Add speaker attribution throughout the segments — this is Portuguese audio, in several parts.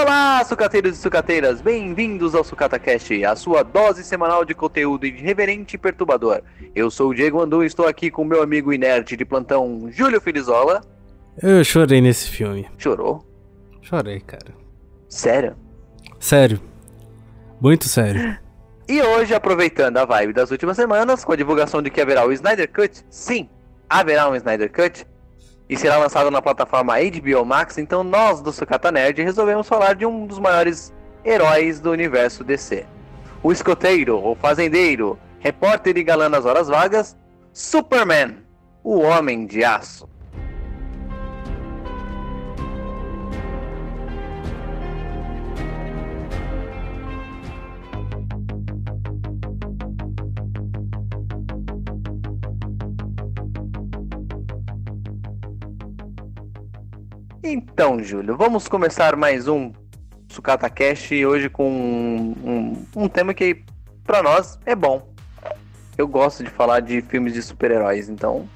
Speaker 1: Olá, sucateiros e sucateiras, bem-vindos ao SucataCast, a sua dose semanal de conteúdo irreverente e perturbador. Eu sou o Diego Andu e estou aqui com meu amigo inerte de plantão, Júlio Filizola.
Speaker 2: Eu chorei nesse filme.
Speaker 1: Chorou?
Speaker 2: Chorei, cara.
Speaker 1: Sério?
Speaker 2: Sério. Muito sério.
Speaker 1: E hoje, aproveitando a vibe das últimas semanas, com a divulgação de que haverá o Snyder Cut, sim, haverá um Snyder Cut, e será lançado na plataforma HBO Max, então nós do Sucata Nerd resolvemos falar de um dos maiores heróis do universo DC. O escoteiro, o fazendeiro, repórter e galã nas horas vagas, Superman, o Homem de Aço. Então, Júlio, vamos começar mais um Sucata Cash hoje com um, um, tema que para nós é bom. Eu gosto de falar de filmes de super-heróis, então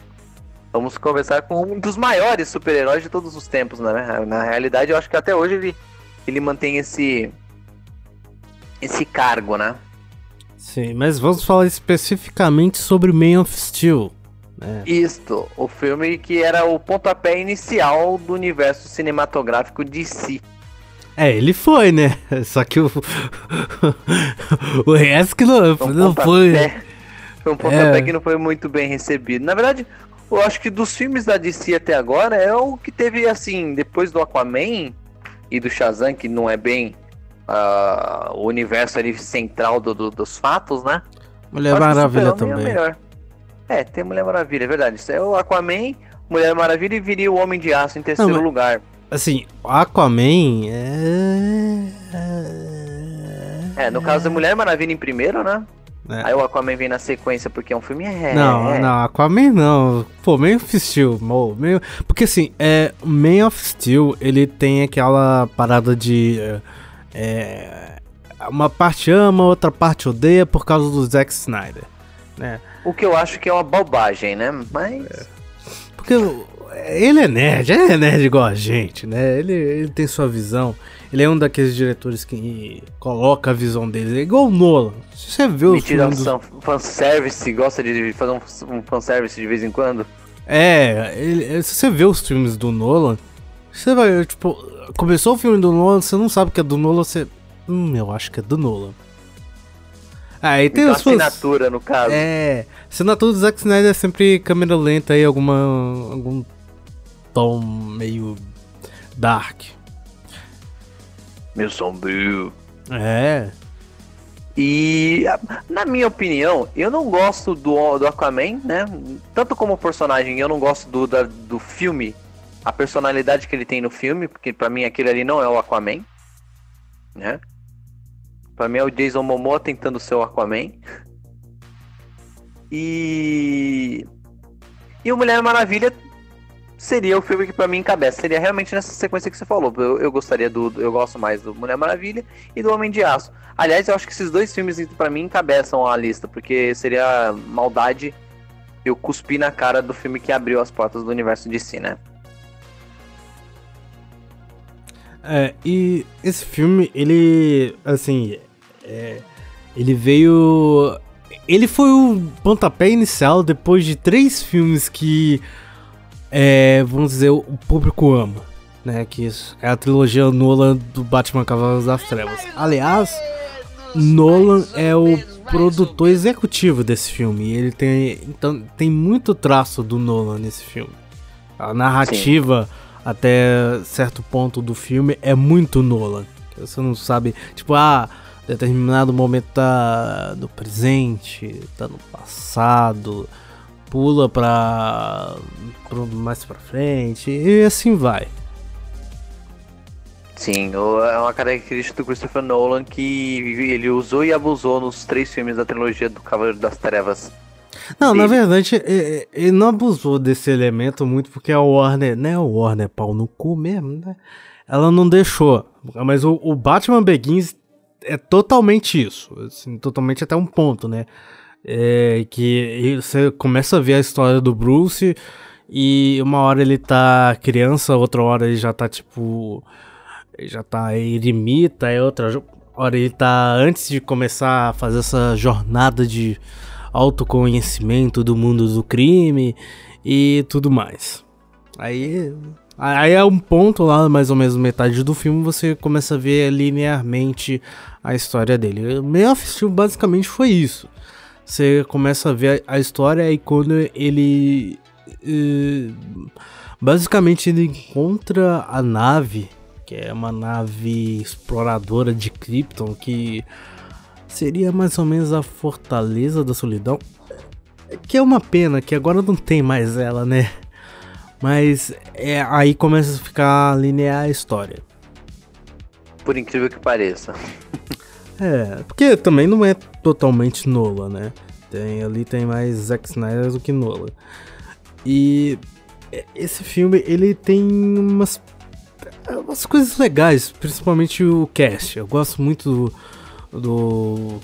Speaker 1: vamos conversar com um dos maiores super-heróis de todos os tempos, né? Na realidade, eu acho que até hoje ele, ele mantém esse esse cargo, né?
Speaker 2: Sim, mas vamos falar especificamente sobre Man of Steel.
Speaker 1: É. Isto, o filme que era o pontapé inicial do universo cinematográfico de si.
Speaker 2: É, ele foi, né? Só que o. o resto que não, um não foi.
Speaker 1: Foi um pontapé é. que não foi muito bem recebido. Na verdade, eu acho que dos filmes da DC até agora é o que teve, assim, depois do Aquaman e do Shazam, que não é bem uh, o universo ali central do, do, dos fatos, né?
Speaker 2: Mulher Maravilha é também. É
Speaker 1: é, tem Mulher Maravilha, é verdade. Isso é o Aquaman, Mulher Maravilha e viria o Homem de Aço em terceiro Não, lugar.
Speaker 2: Assim, Aquaman
Speaker 1: é. É, no caso da Mulher Maravilha em primeiro, né? É. Aí o Aquaman vem na sequência porque é um filme é.
Speaker 2: Não, é. não, Aquaman não. Pô, Man of Steel, meio... porque assim, é, Man of Steel, ele tem aquela parada de é, uma parte ama, outra parte odeia por causa do Zack Snyder, né?
Speaker 1: O que eu acho que é uma bobagem, né? Mas. É.
Speaker 2: Porque ele é nerd, ele é nerd igual a gente, né? Ele, ele tem sua visão. Ele é um daqueles diretores que coloca a visão dele. É igual o Nolan. Se você vê os
Speaker 1: filmes. Do... fanservice, gosta de fazer um, um fanservice de vez em quando.
Speaker 2: É, ele, se você vê os filmes do Nolan, você vai, tipo, começou o filme do Nolan, você não sabe que é do Nolan, você. Hum, eu acho que é do Nolan.
Speaker 1: Aí tem então, assinatura, no caso.
Speaker 2: É. Assinatura do Zack Snyder é sempre câmera lenta e alguma. algum tom meio. dark.
Speaker 1: Meio sombrio.
Speaker 2: É.
Speaker 1: E, na minha opinião, eu não gosto do, do Aquaman, né? Tanto como personagem, eu não gosto do, da, do filme, a personalidade que ele tem no filme, porque para mim aquele ali não é o Aquaman, né? Pra mim é o Jason Momoa tentando ser o Aquaman. E. E o Mulher Maravilha seria o filme que para mim encabeça. Seria realmente nessa sequência que você falou. Eu, eu, gostaria do. Eu gosto mais do Mulher Maravilha e do Homem de Aço. Aliás, eu acho que esses dois filmes para mim encabeçam a lista, porque seria maldade eu cuspir na cara do filme que abriu as portas do universo de si, né?
Speaker 2: É, e esse filme, ele, assim, é, ele veio. Ele foi o pontapé inicial depois de três filmes que, é, vamos dizer, o público ama, né? Que é a trilogia Nolan do Batman Cavaleiros das Trevas. Aliás, Nolan é o produtor executivo desse filme. Ele tem, então, tem muito traço do Nolan nesse filme. A narrativa. Sim até certo ponto do filme é muito Nolan. Você não sabe, tipo, ah, determinado momento tá no presente, tá no passado, pula pra, pra mais pra frente e assim vai.
Speaker 1: Sim, é uma característica do Christopher Nolan que ele usou e abusou nos três filmes da trilogia do Cavaleiro das Trevas.
Speaker 2: Não, dele. na verdade, ele não abusou desse elemento muito porque a Warner, né? O Warner pau no cu mesmo, né? Ela não deixou. Mas o, o Batman Begins é totalmente isso. Assim, totalmente até um ponto, né? É que você começa a ver a história do Bruce e uma hora ele tá criança, outra hora ele já tá tipo. Já tá eremita, é outra hora ele tá antes de começar a fazer essa jornada de autoconhecimento do mundo do crime e tudo mais. Aí Aí é um ponto lá, mais ou menos metade do filme, você começa a ver linearmente a história dele. O filme basicamente foi isso. Você começa a ver a história e quando ele. Uh, basicamente ele encontra a nave, que é uma nave exploradora de Krypton, que seria mais ou menos a Fortaleza da Solidão. Que é uma pena que agora não tem mais ela, né? Mas é, aí começa a ficar linear a história.
Speaker 1: Por incrível que pareça.
Speaker 2: é, porque também não é totalmente Nola, né? Tem, ali tem mais Zack Snyder do que Nola. E esse filme, ele tem umas, umas coisas legais, principalmente o cast. Eu gosto muito do, do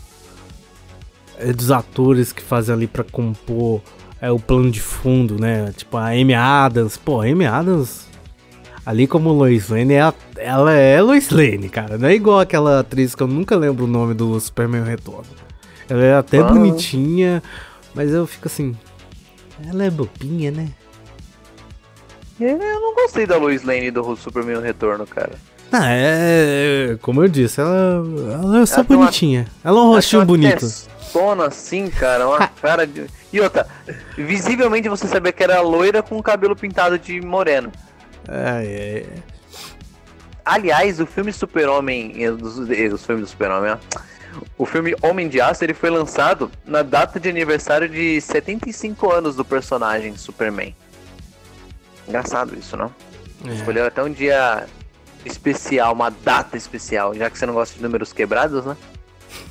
Speaker 2: é, dos atores que fazem ali para compor é o plano de fundo, né? Tipo, a Amy Adams. Pô, a Amy Adams, ali como Lois Lane, é a, ela é Lois Lane, cara. Não é igual aquela atriz que eu nunca lembro o nome do Superman Retorno. Ela é até ah. bonitinha, mas eu fico assim. Ela é bobinha, né?
Speaker 1: Eu não gostei da Lois Lane do Superman Retorno, cara.
Speaker 2: Ah, é. Como eu disse, ela, ela é só ela bonitinha. Uma, ela é um rostinho bonito
Speaker 1: tona assim, cara, uma cara de. E outra, visivelmente você sabia que era loira com o cabelo pintado de moreno.
Speaker 2: É, é.
Speaker 1: Aliás, o filme Super-Homem, os, os filmes do Super-Homem, o filme Homem de Aço, ele foi lançado na data de aniversário de 75 anos do personagem Superman. Engraçado isso, não? É. Escolheu até um dia especial, uma data especial, já que você não gosta de números quebrados, né?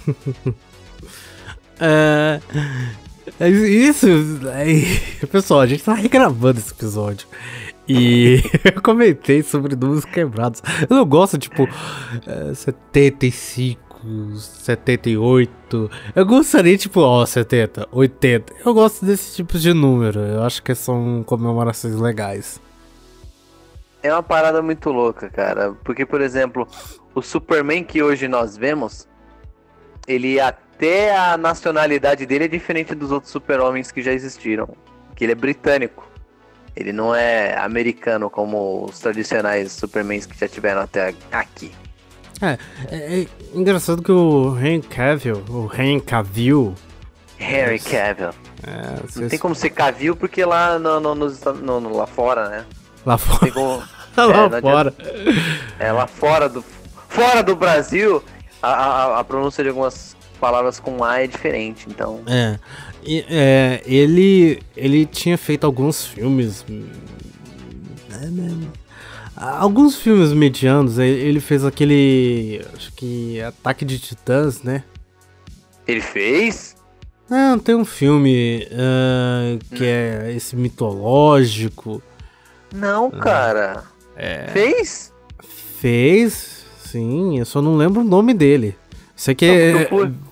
Speaker 2: É, é. Isso. É, pessoal, a gente tá regravando esse episódio. E eu comentei sobre números quebrados. Eu não gosto, tipo, é, 75, 78. Eu gostaria, tipo, ó, 70, 80. Eu gosto desse tipo de número. Eu acho que são comemorações legais.
Speaker 1: É uma parada muito louca, cara. Porque, por exemplo, o Superman que hoje nós vemos, ele até a nacionalidade dele é diferente dos outros super-homens que já existiram. Que ele é britânico. Ele não é americano como os tradicionais Supermans que já tiveram até aqui.
Speaker 2: É, é, é engraçado que o Henry Cavill, o Henry Cavill...
Speaker 1: Henry Cavill. É, não tem como ser Cavill porque lá, no, no, no, no lá fora, né?
Speaker 2: Lá fora.
Speaker 1: Como,
Speaker 2: lá é, fora.
Speaker 1: É, lá fora do, fora do Brasil, a, a, a pronúncia de algumas palavras com A é diferente, então.
Speaker 2: É. E, é ele, ele tinha feito alguns filmes. É? Alguns filmes medianos, ele fez aquele. Acho que Ataque de Titãs, né?
Speaker 1: Ele fez?
Speaker 2: Não, tem um filme uh, que hum. é esse mitológico.
Speaker 1: Não, ah, cara.
Speaker 2: É...
Speaker 1: Fez?
Speaker 2: Fez, sim, eu só não lembro o nome dele. Isso aqui é.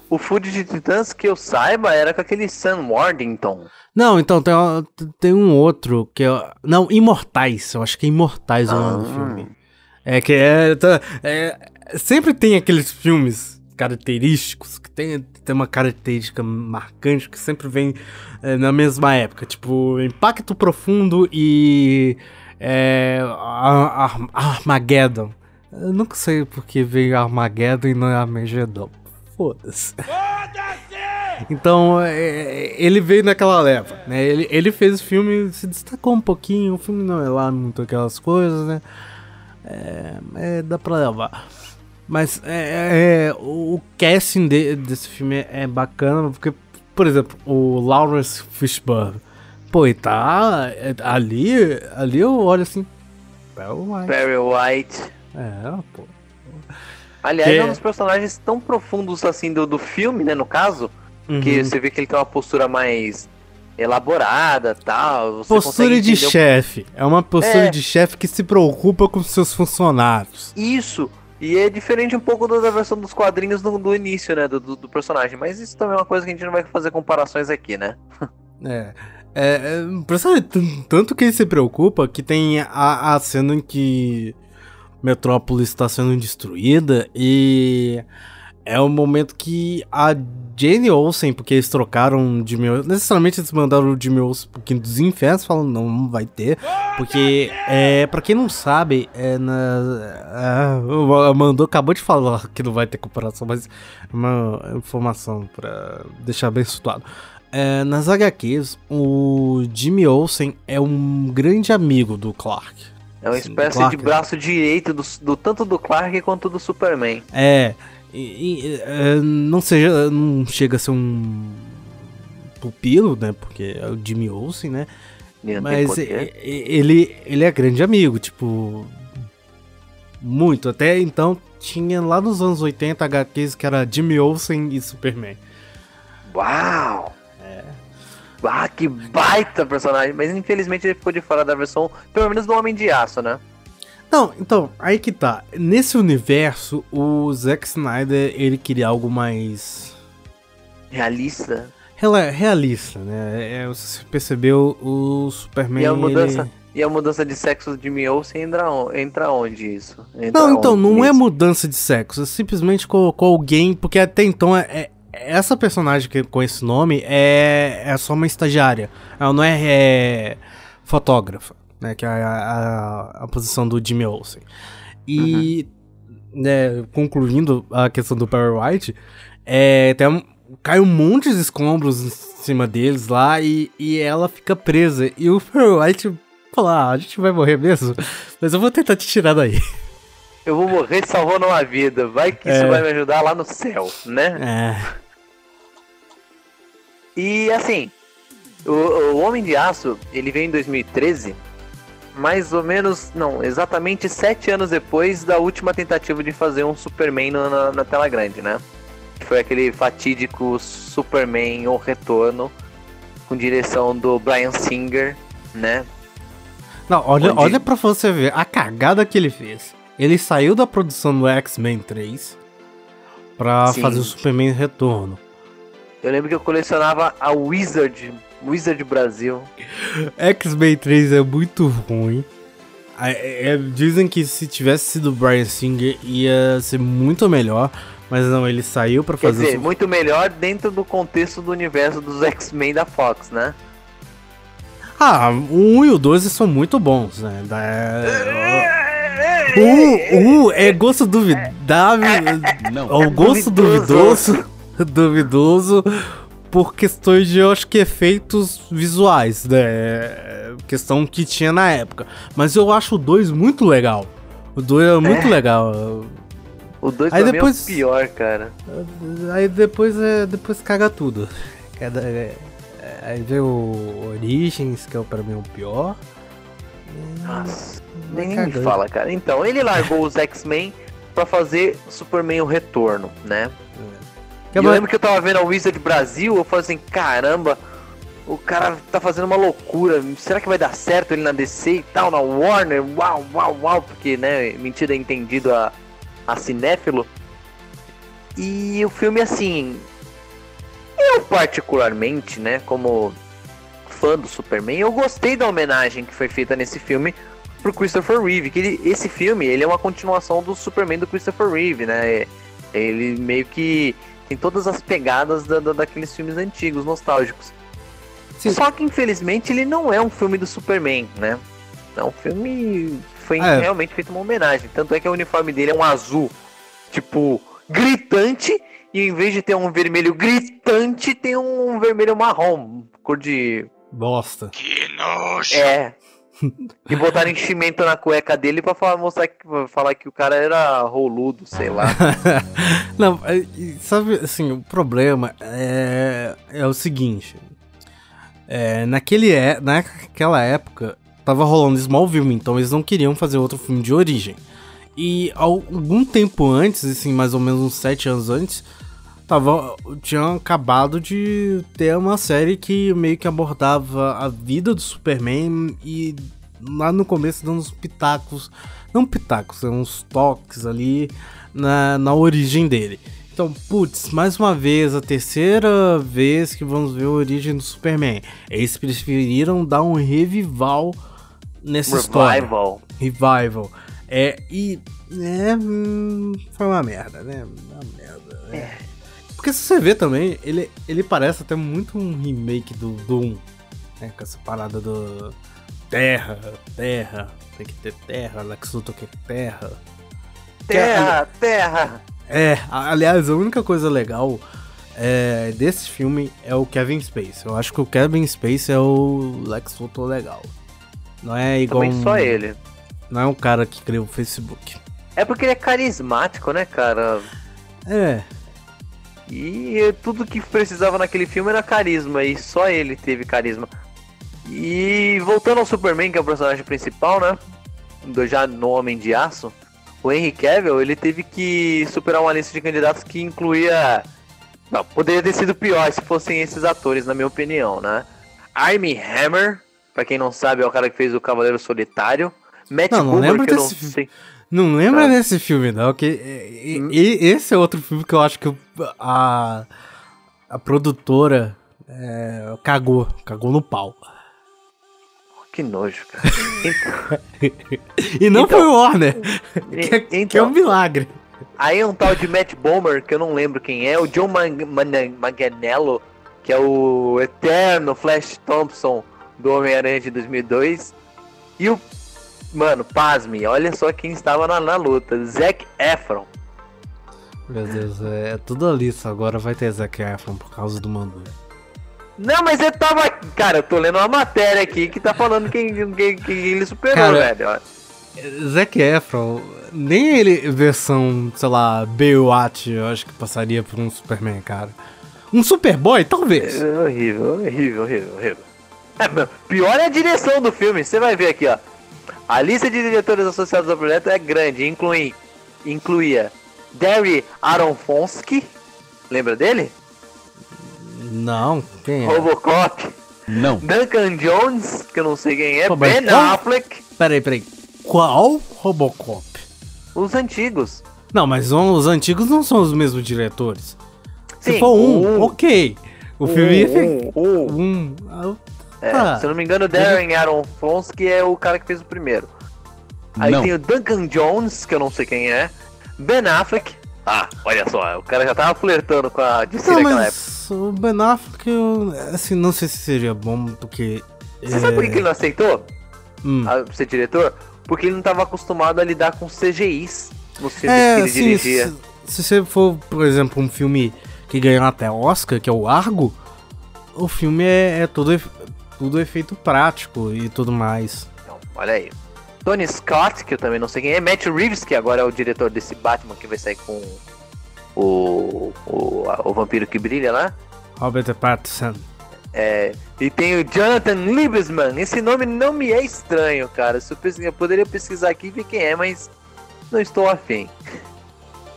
Speaker 1: O Food de Titãs, que eu saiba, era com aquele Sam Worthington.
Speaker 2: Não, então tem, tem um outro que é. Não, Imortais. Eu acho que é Imortais ah. o nome do ah. filme. É que é, tá, é, Sempre tem aqueles filmes característicos que tem, tem uma característica marcante que sempre vem é, na mesma época. Tipo, Impacto Profundo e. É, Armageddon. Eu nunca sei porque veio Armageddon e não é Armageddon foda-se. Foda-se! Então, é, é, ele veio naquela leva, né? Ele, ele fez o filme, se destacou um pouquinho, o filme não é lá muito aquelas coisas, né? É, é dá pra levar. Mas é, é, o casting de, desse filme é, é bacana, porque, por exemplo, o Lawrence Fishburne, pô, e tá ali, ali eu olho assim,
Speaker 1: Barry White. Barry White.
Speaker 2: É, pô.
Speaker 1: Aliás, que... é um dos personagens tão profundos assim do, do filme, né? No caso, uhum. que você vê que ele tem uma postura mais elaborada tal.
Speaker 2: Postura de chefe. É uma postura é... de chefe que se preocupa com seus funcionários.
Speaker 1: Isso. E é diferente um pouco da versão dos quadrinhos do, do início, né? Do, do, personagem. Mas isso também é uma coisa que a gente não vai fazer comparações aqui, né?
Speaker 2: é. É, é tanto que ele se preocupa que tem a, a cena em que Metrópolis está sendo destruída e é o momento que a Jane Olsen, porque eles trocaram de meu. Necessariamente eles mandaram o Jimmy Olsen um pouquinho dos infernos, falando, não, não vai ter. Porque, é, pra quem não sabe, é na. É, mandou, acabou de falar que não vai ter comparação, mas é uma informação pra deixar bem situado. É, nas HQs, o Jimmy Olsen é um grande amigo do Clark.
Speaker 1: É uma espécie Clark, de braço direito do, do, tanto do Clark quanto do Superman.
Speaker 2: É. E, e, é, não seja, não chega a ser um pupilo, né? Porque é o Jimmy Olsen, né? Mas ele, ele é grande amigo, tipo. Muito. Até então tinha lá nos anos 80 HQs que era Jimmy Olsen e Superman.
Speaker 1: Uau! É. Ah, que baita personagem! Mas infelizmente ele ficou de fora da versão, pelo menos do Homem de Aço, né?
Speaker 2: Não, então, aí que tá. Nesse universo, o Zack Snyder, ele queria algo mais...
Speaker 1: Realista?
Speaker 2: realista, né? É, você percebeu o Superman...
Speaker 1: E a mudança... Ele... E a mudança de sexo de Mjolnir entra, entra onde isso?
Speaker 2: Entra não, então, não é mudança de sexo. É simplesmente colocou alguém... Porque até então, é, é essa personagem que, com esse nome é, é só uma estagiária. Ela não é, é fotógrafa né? Que é a, a, a posição do Jimmy Olsen. E, uhum. né, concluindo a questão do Perry White, é, tem um, cai um monte de escombros em cima deles lá e, e ela fica presa. E o Perry White fala, ah, a gente vai morrer mesmo, mas eu vou tentar te tirar daí.
Speaker 1: Eu vou morrer salvando uma vida, vai que é. isso vai me ajudar lá no céu, né? É. E assim, o, o Homem de Aço, ele veio em 2013 mais ou menos, não, exatamente sete anos depois da última tentativa de fazer um Superman na, na tela grande, né? Que foi aquele fatídico Superman O Retorno, com direção do Brian Singer, né?
Speaker 2: Não, olha, Onde... olha pra você ver a cagada que ele fez. Ele saiu da produção do X-Men 3 pra Sim. fazer o Superman Retorno.
Speaker 1: Eu lembro que eu colecionava a Wizard Wizard Brasil.
Speaker 2: X-Men 3 é muito ruim. É, é, dizem que se tivesse sido Brian Singer ia ser muito melhor, mas não, ele saiu para fazer. Quer dizer,
Speaker 1: muito melhor dentro do contexto do universo dos X-Men da Fox, né?
Speaker 2: Ah, o 1 e o 12 são muito bons, né? Da... O, o é gosto duvidável. Não, o gosto duvidoso. Duvidoso por questões de, eu acho que, efeitos visuais, né? Questão que tinha na época. Mas eu acho o 2 muito legal. O 2 é muito é. legal.
Speaker 1: O 2 aí depois, é o pior, cara.
Speaker 2: Aí depois, é, depois caga tudo. É, aí vem o Origins, que é pra mim o pior.
Speaker 1: Nossa, nem me fala, cara. Então, ele largou os X-Men pra fazer Superman o Retorno, né? Que eu lembro que eu tava vendo a Wizard Brasil, eu falei assim, caramba, o cara tá fazendo uma loucura. Será que vai dar certo ele na DC e tal, na Warner? Uau, uau, uau, porque, né, mentira é entendido a, a cinéfilo. E o filme, assim, eu particularmente, né, como fã do Superman, eu gostei da homenagem que foi feita nesse filme pro Christopher Reeve, que ele, esse filme, ele é uma continuação do Superman do Christopher Reeve, né? Ele meio que tem todas as pegadas da, da, daqueles filmes antigos, nostálgicos. Sim. Só que infelizmente ele não é um filme do Superman, né? É um filme. Foi é. realmente feito uma homenagem. Tanto é que o uniforme dele é um azul, tipo, gritante. E em vez de ter um vermelho gritante, tem um vermelho marrom, cor de.
Speaker 2: Bosta.
Speaker 1: Que nojo! É. E botaram enchimento na cueca dele pra falar, mostrar que, falar que o cara era roludo, sei lá.
Speaker 2: Não, é, sabe, assim, o problema é, é o seguinte. É, naquele, é, naquela época, tava rolando Smallville, então eles não queriam fazer outro filme de origem. E algum tempo antes, assim, mais ou menos uns sete anos antes, tava, tinha acabado de ter uma série que meio que abordava a vida do Superman e lá no começo dando uns pitacos, não pitacos, uns toques ali na, na origem dele. Então, putz, mais uma vez, a terceira vez que vamos ver a origem do Superman. Eles preferiram dar um revival nessa Revival. história. Revival. É, e. É. hum, Foi uma merda, né? Uma merda. né? Porque se você vê também, ele, ele parece até muito um remake do Doom. Né? Com essa parada do. Terra, terra, tem que ter terra, Lex Luthor quer terra.
Speaker 1: Terra, terra.
Speaker 2: É, a- aliás, a única coisa legal é, desse filme é o Kevin Space. Eu acho que o Kevin Space é o Lex Luthor legal. Não é igual.
Speaker 1: Também
Speaker 2: um-
Speaker 1: só ele.
Speaker 2: Não é um cara que criou o Facebook.
Speaker 1: É porque ele é carismático, né, cara?
Speaker 2: É,
Speaker 1: E tudo que precisava naquele filme era carisma, e só ele teve carisma. E voltando ao Superman, que é o personagem principal, né? Do, já no Homem de Aço, o Henry Cavill, ele teve que superar uma lista de candidatos que incluía. Não, poderia ter sido pior se fossem esses atores, na minha opinião, né? Armie Hammer, pra quem não sabe, é o cara que fez o Cavaleiro Solitário. Matt
Speaker 2: Não, não
Speaker 1: Boomer,
Speaker 2: lembro
Speaker 1: não
Speaker 2: desse fi-
Speaker 1: sei.
Speaker 2: Não lembra desse filme, não, que e- e-
Speaker 1: Hum.
Speaker 2: e- esse é outro filme que eu acho que a, a produtora é, cagou, cagou no pau.
Speaker 1: Que nojo, cara. Então-
Speaker 2: E não
Speaker 1: Então-
Speaker 2: foi o Warner, que, é- que é
Speaker 1: então,
Speaker 2: um milagre.
Speaker 1: Aí um tal de Matt Bomer, que eu não lembro quem é, o John Man Man- Manganiello, que é o eterno Flash Thompson do Homem-Aranha de 2002. E o. Mano, pasme, olha só quem estava na, na luta: Zac Efron.
Speaker 2: Meu Deus, é tudo ali, só agora vai ter Zac Efron por causa do Mandu.
Speaker 1: Não, mas ele tava. Cara, eu tô lendo uma matéria aqui que tá falando quem, quem, quem ele superou,
Speaker 2: Cara,
Speaker 1: velho.
Speaker 2: Zac Efron, nem ele versão, sei lá, Baywatch, eu acho que passaria por um Superman, cara. Um Superboy, talvez.
Speaker 1: É horrível, horrível, horrível, horrível. É, pior é a direção do filme, você vai ver aqui, ó. A lista de diretores associados ao projeto é grande, inclui, incluía Derry Aronofsky, lembra dele?
Speaker 2: Não, quem é?
Speaker 1: Robocop,
Speaker 3: Não.
Speaker 1: Duncan Jones, que eu não sei quem é, Ben
Speaker 2: qual?
Speaker 1: Affleck,
Speaker 2: Peraí, peraí. Qual Robocop?
Speaker 1: os antigos.
Speaker 2: Não, mas os antigos não são os mesmos diretores. Se
Speaker 1: Sim,
Speaker 2: for um,
Speaker 1: um.
Speaker 2: ok. O filme ia ficar.
Speaker 1: um, um,
Speaker 2: Ah,
Speaker 1: É,
Speaker 2: tá.
Speaker 1: se eu não me engano, Darren Aronofsky é o cara que fez o primeiro. Aí
Speaker 3: Não.
Speaker 1: tem o Duncan Jones, que eu não sei quem é. Ben Affleck. Ah, olha só, o cara já tava flertando com a DC
Speaker 2: Não,
Speaker 1: naquela época.
Speaker 2: o Ben Affleck, eu, assim, não sei se seria bom, porque.
Speaker 1: Você sabe por que que ele não aceitou
Speaker 2: Hum.
Speaker 1: a ser diretor? Porque ele não tava acostumado a lidar com CGIs nos filmes que
Speaker 2: É,
Speaker 1: ele
Speaker 2: assim,
Speaker 1: dirigia.
Speaker 2: se, se você for, por exemplo, um filme que ganhou até Oscar, que é o Argo, o filme é, é efe- tudo efeito prático e tudo mais.
Speaker 1: Não, olha aí. Tony Scott, que eu também não sei quem é. Matt Reeves, que agora é o diretor desse Batman que vai sair com o, o, o vampiro que brilha lá.
Speaker 2: Robert Pattinson.
Speaker 1: É, e tem o Jonathan Liebesman. Esse nome não me é estranho, cara. Eu poderia pesquisar aqui e ver quem é, mas não estou afim.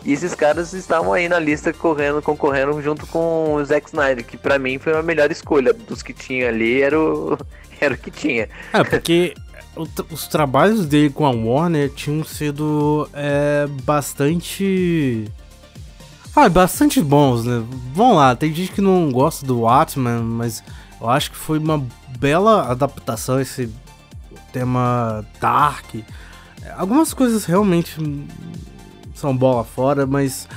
Speaker 1: E esses caras estavam aí na lista correndo, concorrendo junto com o Zack Snyder, que pra mim foi a melhor escolha. Dos que tinha ali, era o, era o que tinha.
Speaker 2: É, porque os trabalhos dele com a Warner tinham sido é, bastante. Ah, bastante bons, né? Vamos lá, tem gente que não gosta do Watchmen, mas eu acho que foi uma bela adaptação esse tema dark. Algumas coisas realmente são bola fora, mas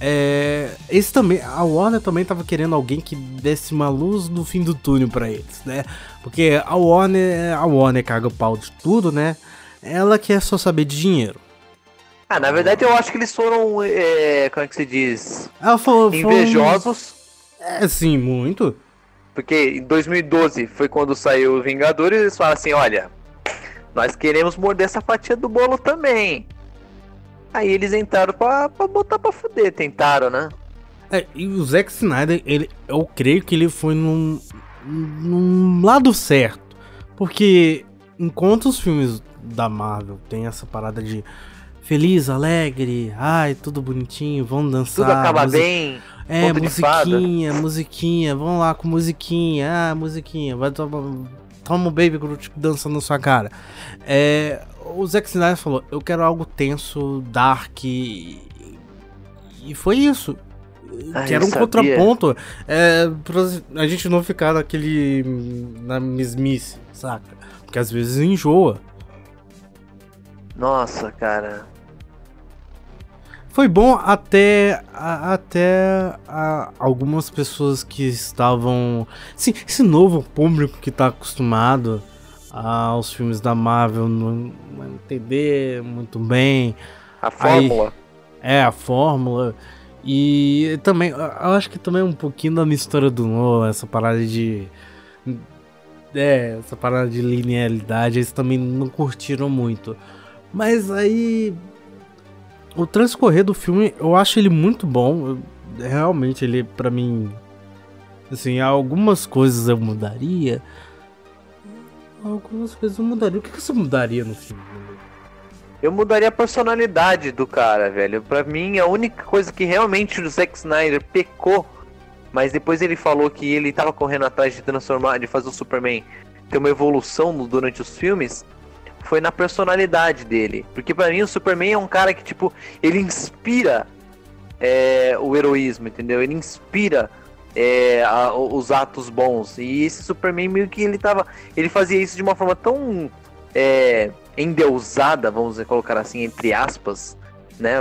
Speaker 2: é, esse também, a Warner também tava querendo alguém que desse uma luz no fim do túnel pra eles, né? Porque a Warner, a Warner caga o pau de tudo, né? Ela quer só saber de dinheiro.
Speaker 1: Ah, na verdade eu acho que eles foram, é, como é que se diz?
Speaker 2: Ela falou,
Speaker 1: Invejosos.
Speaker 2: É, sim, muito.
Speaker 1: Porque em 2012 foi quando saiu o Vingadores e eles falaram assim, olha, nós queremos morder essa fatia do bolo também. Aí eles entraram pra, pra botar pra fuder, tentaram, né?
Speaker 2: É, e o Zack Snyder, ele, eu creio que ele foi num, num lado certo. Porque enquanto os filmes da Marvel tem essa parada de feliz, alegre, ai, tudo bonitinho, vamos dançar.
Speaker 1: Tudo acaba
Speaker 2: musi-
Speaker 1: bem.
Speaker 2: É, musiquinha, musiquinha, vamos lá com musiquinha, ah, musiquinha, vai tomar. Toma o Baby Groot dançando na sua cara. É, o Zack Snyder falou: Eu quero algo tenso, dark. E, e foi isso.
Speaker 1: Ah,
Speaker 2: quero
Speaker 1: eu
Speaker 2: um
Speaker 1: sabia.
Speaker 2: contraponto. É, pra a gente não ficar naquele. na mesmice, saca? Porque às vezes enjoa.
Speaker 1: Nossa, cara.
Speaker 2: Foi bom até a, até a, algumas pessoas que estavam, sim, esse novo público que tá acostumado aos filmes da Marvel não, não entender muito bem
Speaker 1: a fórmula.
Speaker 2: Aí, é a fórmula e também eu acho que também um pouquinho da mistura do Nolan, essa parada de é, essa parada de linearidade, eles também não curtiram muito. Mas aí o transcorrer do filme, eu acho ele muito bom. Eu, realmente, ele, para mim. Assim, algumas coisas eu mudaria. Algumas coisas eu mudaria. O que, que você mudaria no filme?
Speaker 1: Eu mudaria a personalidade do cara, velho. Pra mim, a única coisa que realmente o Zack Snyder pecou, mas depois ele falou que ele tava correndo atrás de transformar, de fazer o Superman ter uma evolução durante os filmes, foi na personalidade dele. Porque para mim o Superman é um cara que, tipo, ele inspira é, o heroísmo, entendeu? Ele inspira é, a, os atos bons. E esse Superman meio que ele tava. Ele fazia isso de uma forma tão é, endeusada, vamos colocar assim, entre aspas. Né?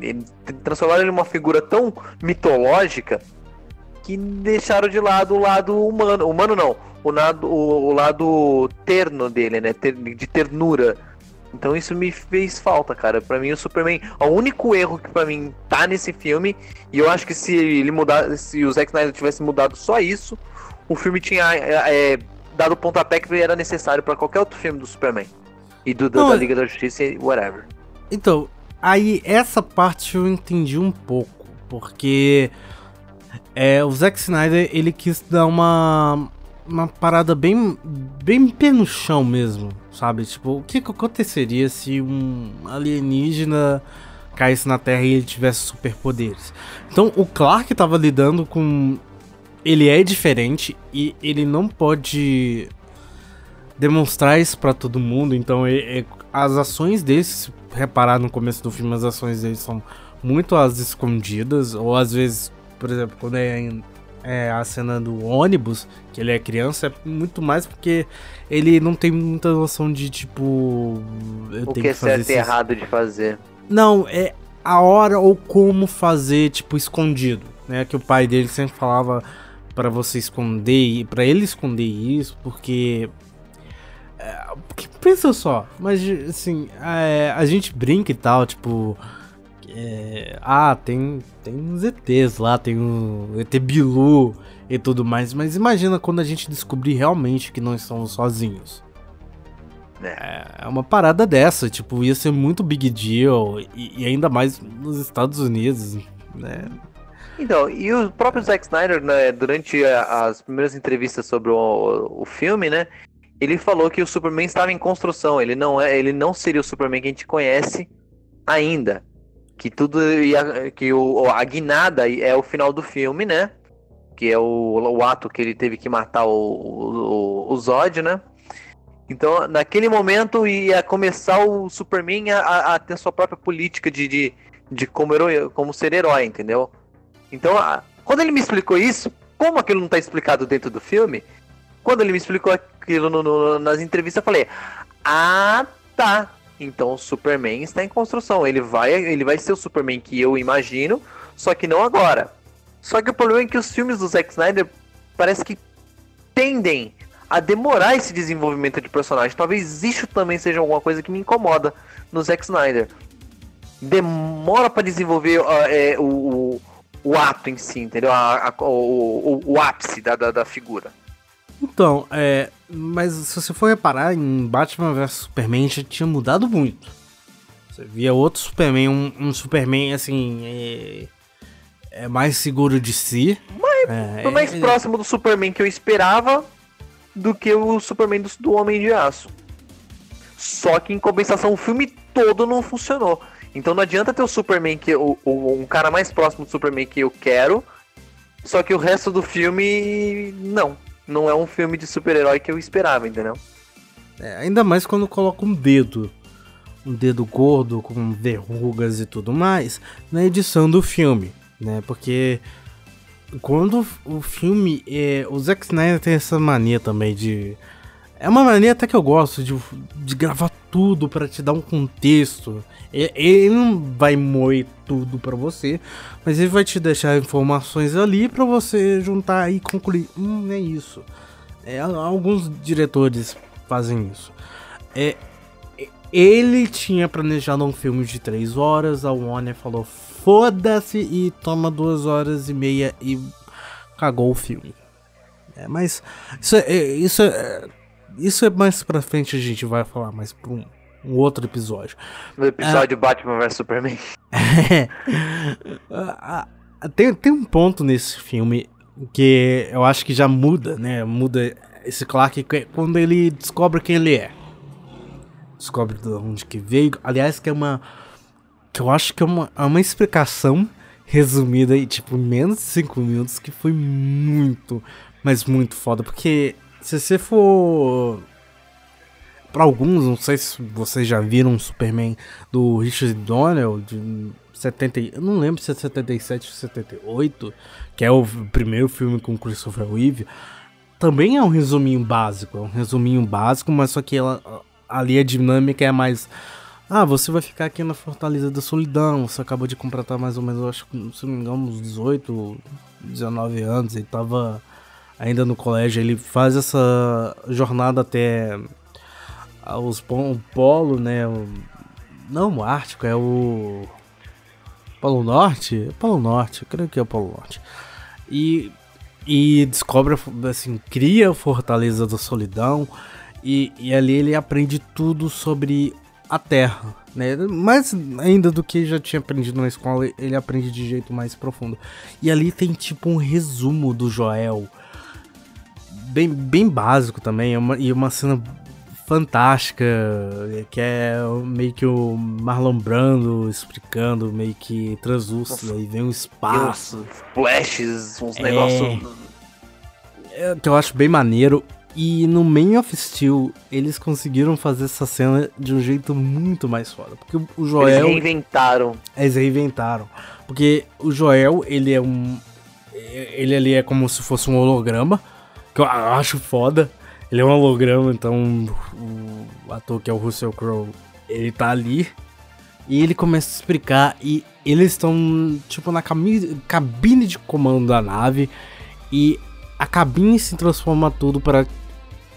Speaker 1: Ele, transformaram ele numa figura tão mitológica que deixaram de lado o lado humano. Humano não, o lado, o lado terno dele, né? de ternura. Então isso me fez falta, cara. Para mim o Superman, o único erro que para mim tá nesse filme, e eu acho que se ele mudar, se o Zack Snyder tivesse mudado só isso, o filme tinha é, dado o pontapé que era necessário para qualquer outro filme do Superman e do, Não, da Liga da Justiça e whatever.
Speaker 2: Então, aí essa parte eu entendi um pouco, porque é, o Zack Snyder ele quis dar uma uma parada bem, bem pé no chão mesmo, sabe? Tipo, o que, que aconteceria se um alienígena caísse na Terra e ele tivesse superpoderes? Então, o Clark tava lidando com. Ele é diferente e ele não pode demonstrar isso para todo mundo. Então, é, é, as ações dele, se reparar no começo do filme, as ações dele são muito às escondidas, ou às vezes, por exemplo, quando é é, a cena do ônibus, que ele é criança, é muito mais porque ele não tem muita noção de tipo.
Speaker 1: Eu o que, que é certo e errado de fazer.
Speaker 2: Não, é a hora ou como fazer, tipo, escondido. Né? Que o pai dele sempre falava para você esconder, para ele esconder isso, porque. É, porque pensa só, mas assim, é, a gente brinca e tal, tipo é, ah, tem, tem uns ETs lá, tem o ET Bilu e tudo mais, mas imagina quando a gente descobrir realmente que não estamos sozinhos. É, é uma parada dessa, tipo, ia ser muito big deal, e, e ainda mais nos Estados Unidos, né?
Speaker 1: Então, e o próprio Zack Snyder, né, durante as primeiras entrevistas sobre o, o filme, né, ele falou que o Superman estava em construção, ele não é, ele não seria o Superman que a gente conhece ainda que tudo ia, que o, a guinada é o final do filme, né? Que é o, o ato que ele teve que matar o, o, o Zod, né? Então, naquele momento ia começar o Superman a, a ter sua própria política de, de, de como, herói, como ser herói, entendeu? Então, a, quando ele me explicou isso, como aquilo não está explicado dentro do filme, quando ele me explicou aquilo no, no, nas entrevistas, eu falei: Ah, tá. Então o Superman está em construção. Ele vai, ele vai ser o Superman que eu imagino, só que não agora. Só que o problema é que os filmes do Zack Snyder parece que tendem a demorar esse desenvolvimento de personagem. Talvez isso também seja alguma coisa que me incomoda no Zack Snyder. Demora para desenvolver uh, é, o, o, o, ato em si, entendeu? A, a, o, o, ápice da, da, da figura.
Speaker 2: Então, é, mas se você for reparar, em Batman vs Superman já tinha mudado muito. Você via outro Superman, um, um Superman assim. É, é, mais seguro de si.
Speaker 1: Mas, é, mais é, próximo do Superman que eu esperava do que o Superman do, do Homem de Aço. Só que em compensação o filme todo não funcionou. Então não adianta ter o Superman que o, o, um cara mais próximo do Superman que eu quero, só que o resto do filme não não é um filme de super-herói que eu esperava, entendeu?
Speaker 2: É, ainda mais quando coloca um dedo, um dedo gordo com verrugas e tudo mais, na edição do filme, né? Porque quando o filme. É, o Zack Snyder tem essa mania também de. É uma mania até que eu gosto de, de gravar tudo para te dar um contexto. Ele não vai moer tudo para você, mas ele vai te deixar informações ali para você juntar e concluir. Hum, é isso. É, alguns diretores fazem isso. É, ele tinha planejado um filme de 3 horas, a Warner falou foda-se e toma 2 horas e meia e cagou o filme. É, mas isso é, isso é, isso é mais pra frente a gente vai falar mais pra um, um outro episódio.
Speaker 1: No episódio é, Batman vs Superman.
Speaker 2: É, tem, tem um ponto nesse filme que eu acho que já muda, né? Muda esse Clark quando ele descobre quem ele é descobre de onde que veio. Aliás, que é uma. Que eu acho que é uma, é uma explicação resumida em tipo menos de 5 minutos que foi muito, mas muito foda. Porque se você for. Para alguns, não sei se vocês já viram um Superman do Richard Donnell de 70, eu não lembro se é 77 ou 78, que é o primeiro filme com Christopher Reeve. Também é um resuminho básico, é um resuminho básico, mas só que ela, ali a dinâmica é mais. Ah, você vai ficar aqui na Fortaleza da Solidão. Você acabou de completar mais ou menos, acho que, se não me engano, uns 18, 19 anos. Ele tava ainda no colégio. Ele faz essa jornada até os o polo, né? Não o Ártico, é o. Polo Norte? Polo Norte, eu creio que é o Polo Norte. E, e descobre, assim, cria a Fortaleza da Solidão. E, e ali ele aprende tudo sobre a Terra, né? Mais ainda do que já tinha aprendido na escola, ele aprende de jeito mais profundo. E ali tem tipo um resumo do Joel, bem, bem básico também, é uma, e uma cena fantástica, que é meio que o Marlon Brando explicando, meio que translúcido, aí vem um espaço.
Speaker 1: flashes, uns é, negócios.
Speaker 2: É, que eu acho bem maneiro. E no Man of Steel, eles conseguiram fazer essa cena de um jeito muito mais foda. Porque o Joel. Eles
Speaker 1: reinventaram.
Speaker 2: Eles reinventaram. Porque o Joel, ele é um. Ele ali é como se fosse um holograma. Que eu acho foda. Ele é um holograma, então o ator que é o Russell Crowe, ele tá ali. E ele começa a explicar. E eles estão, tipo, na cabine de comando da nave. E a cabine se transforma tudo para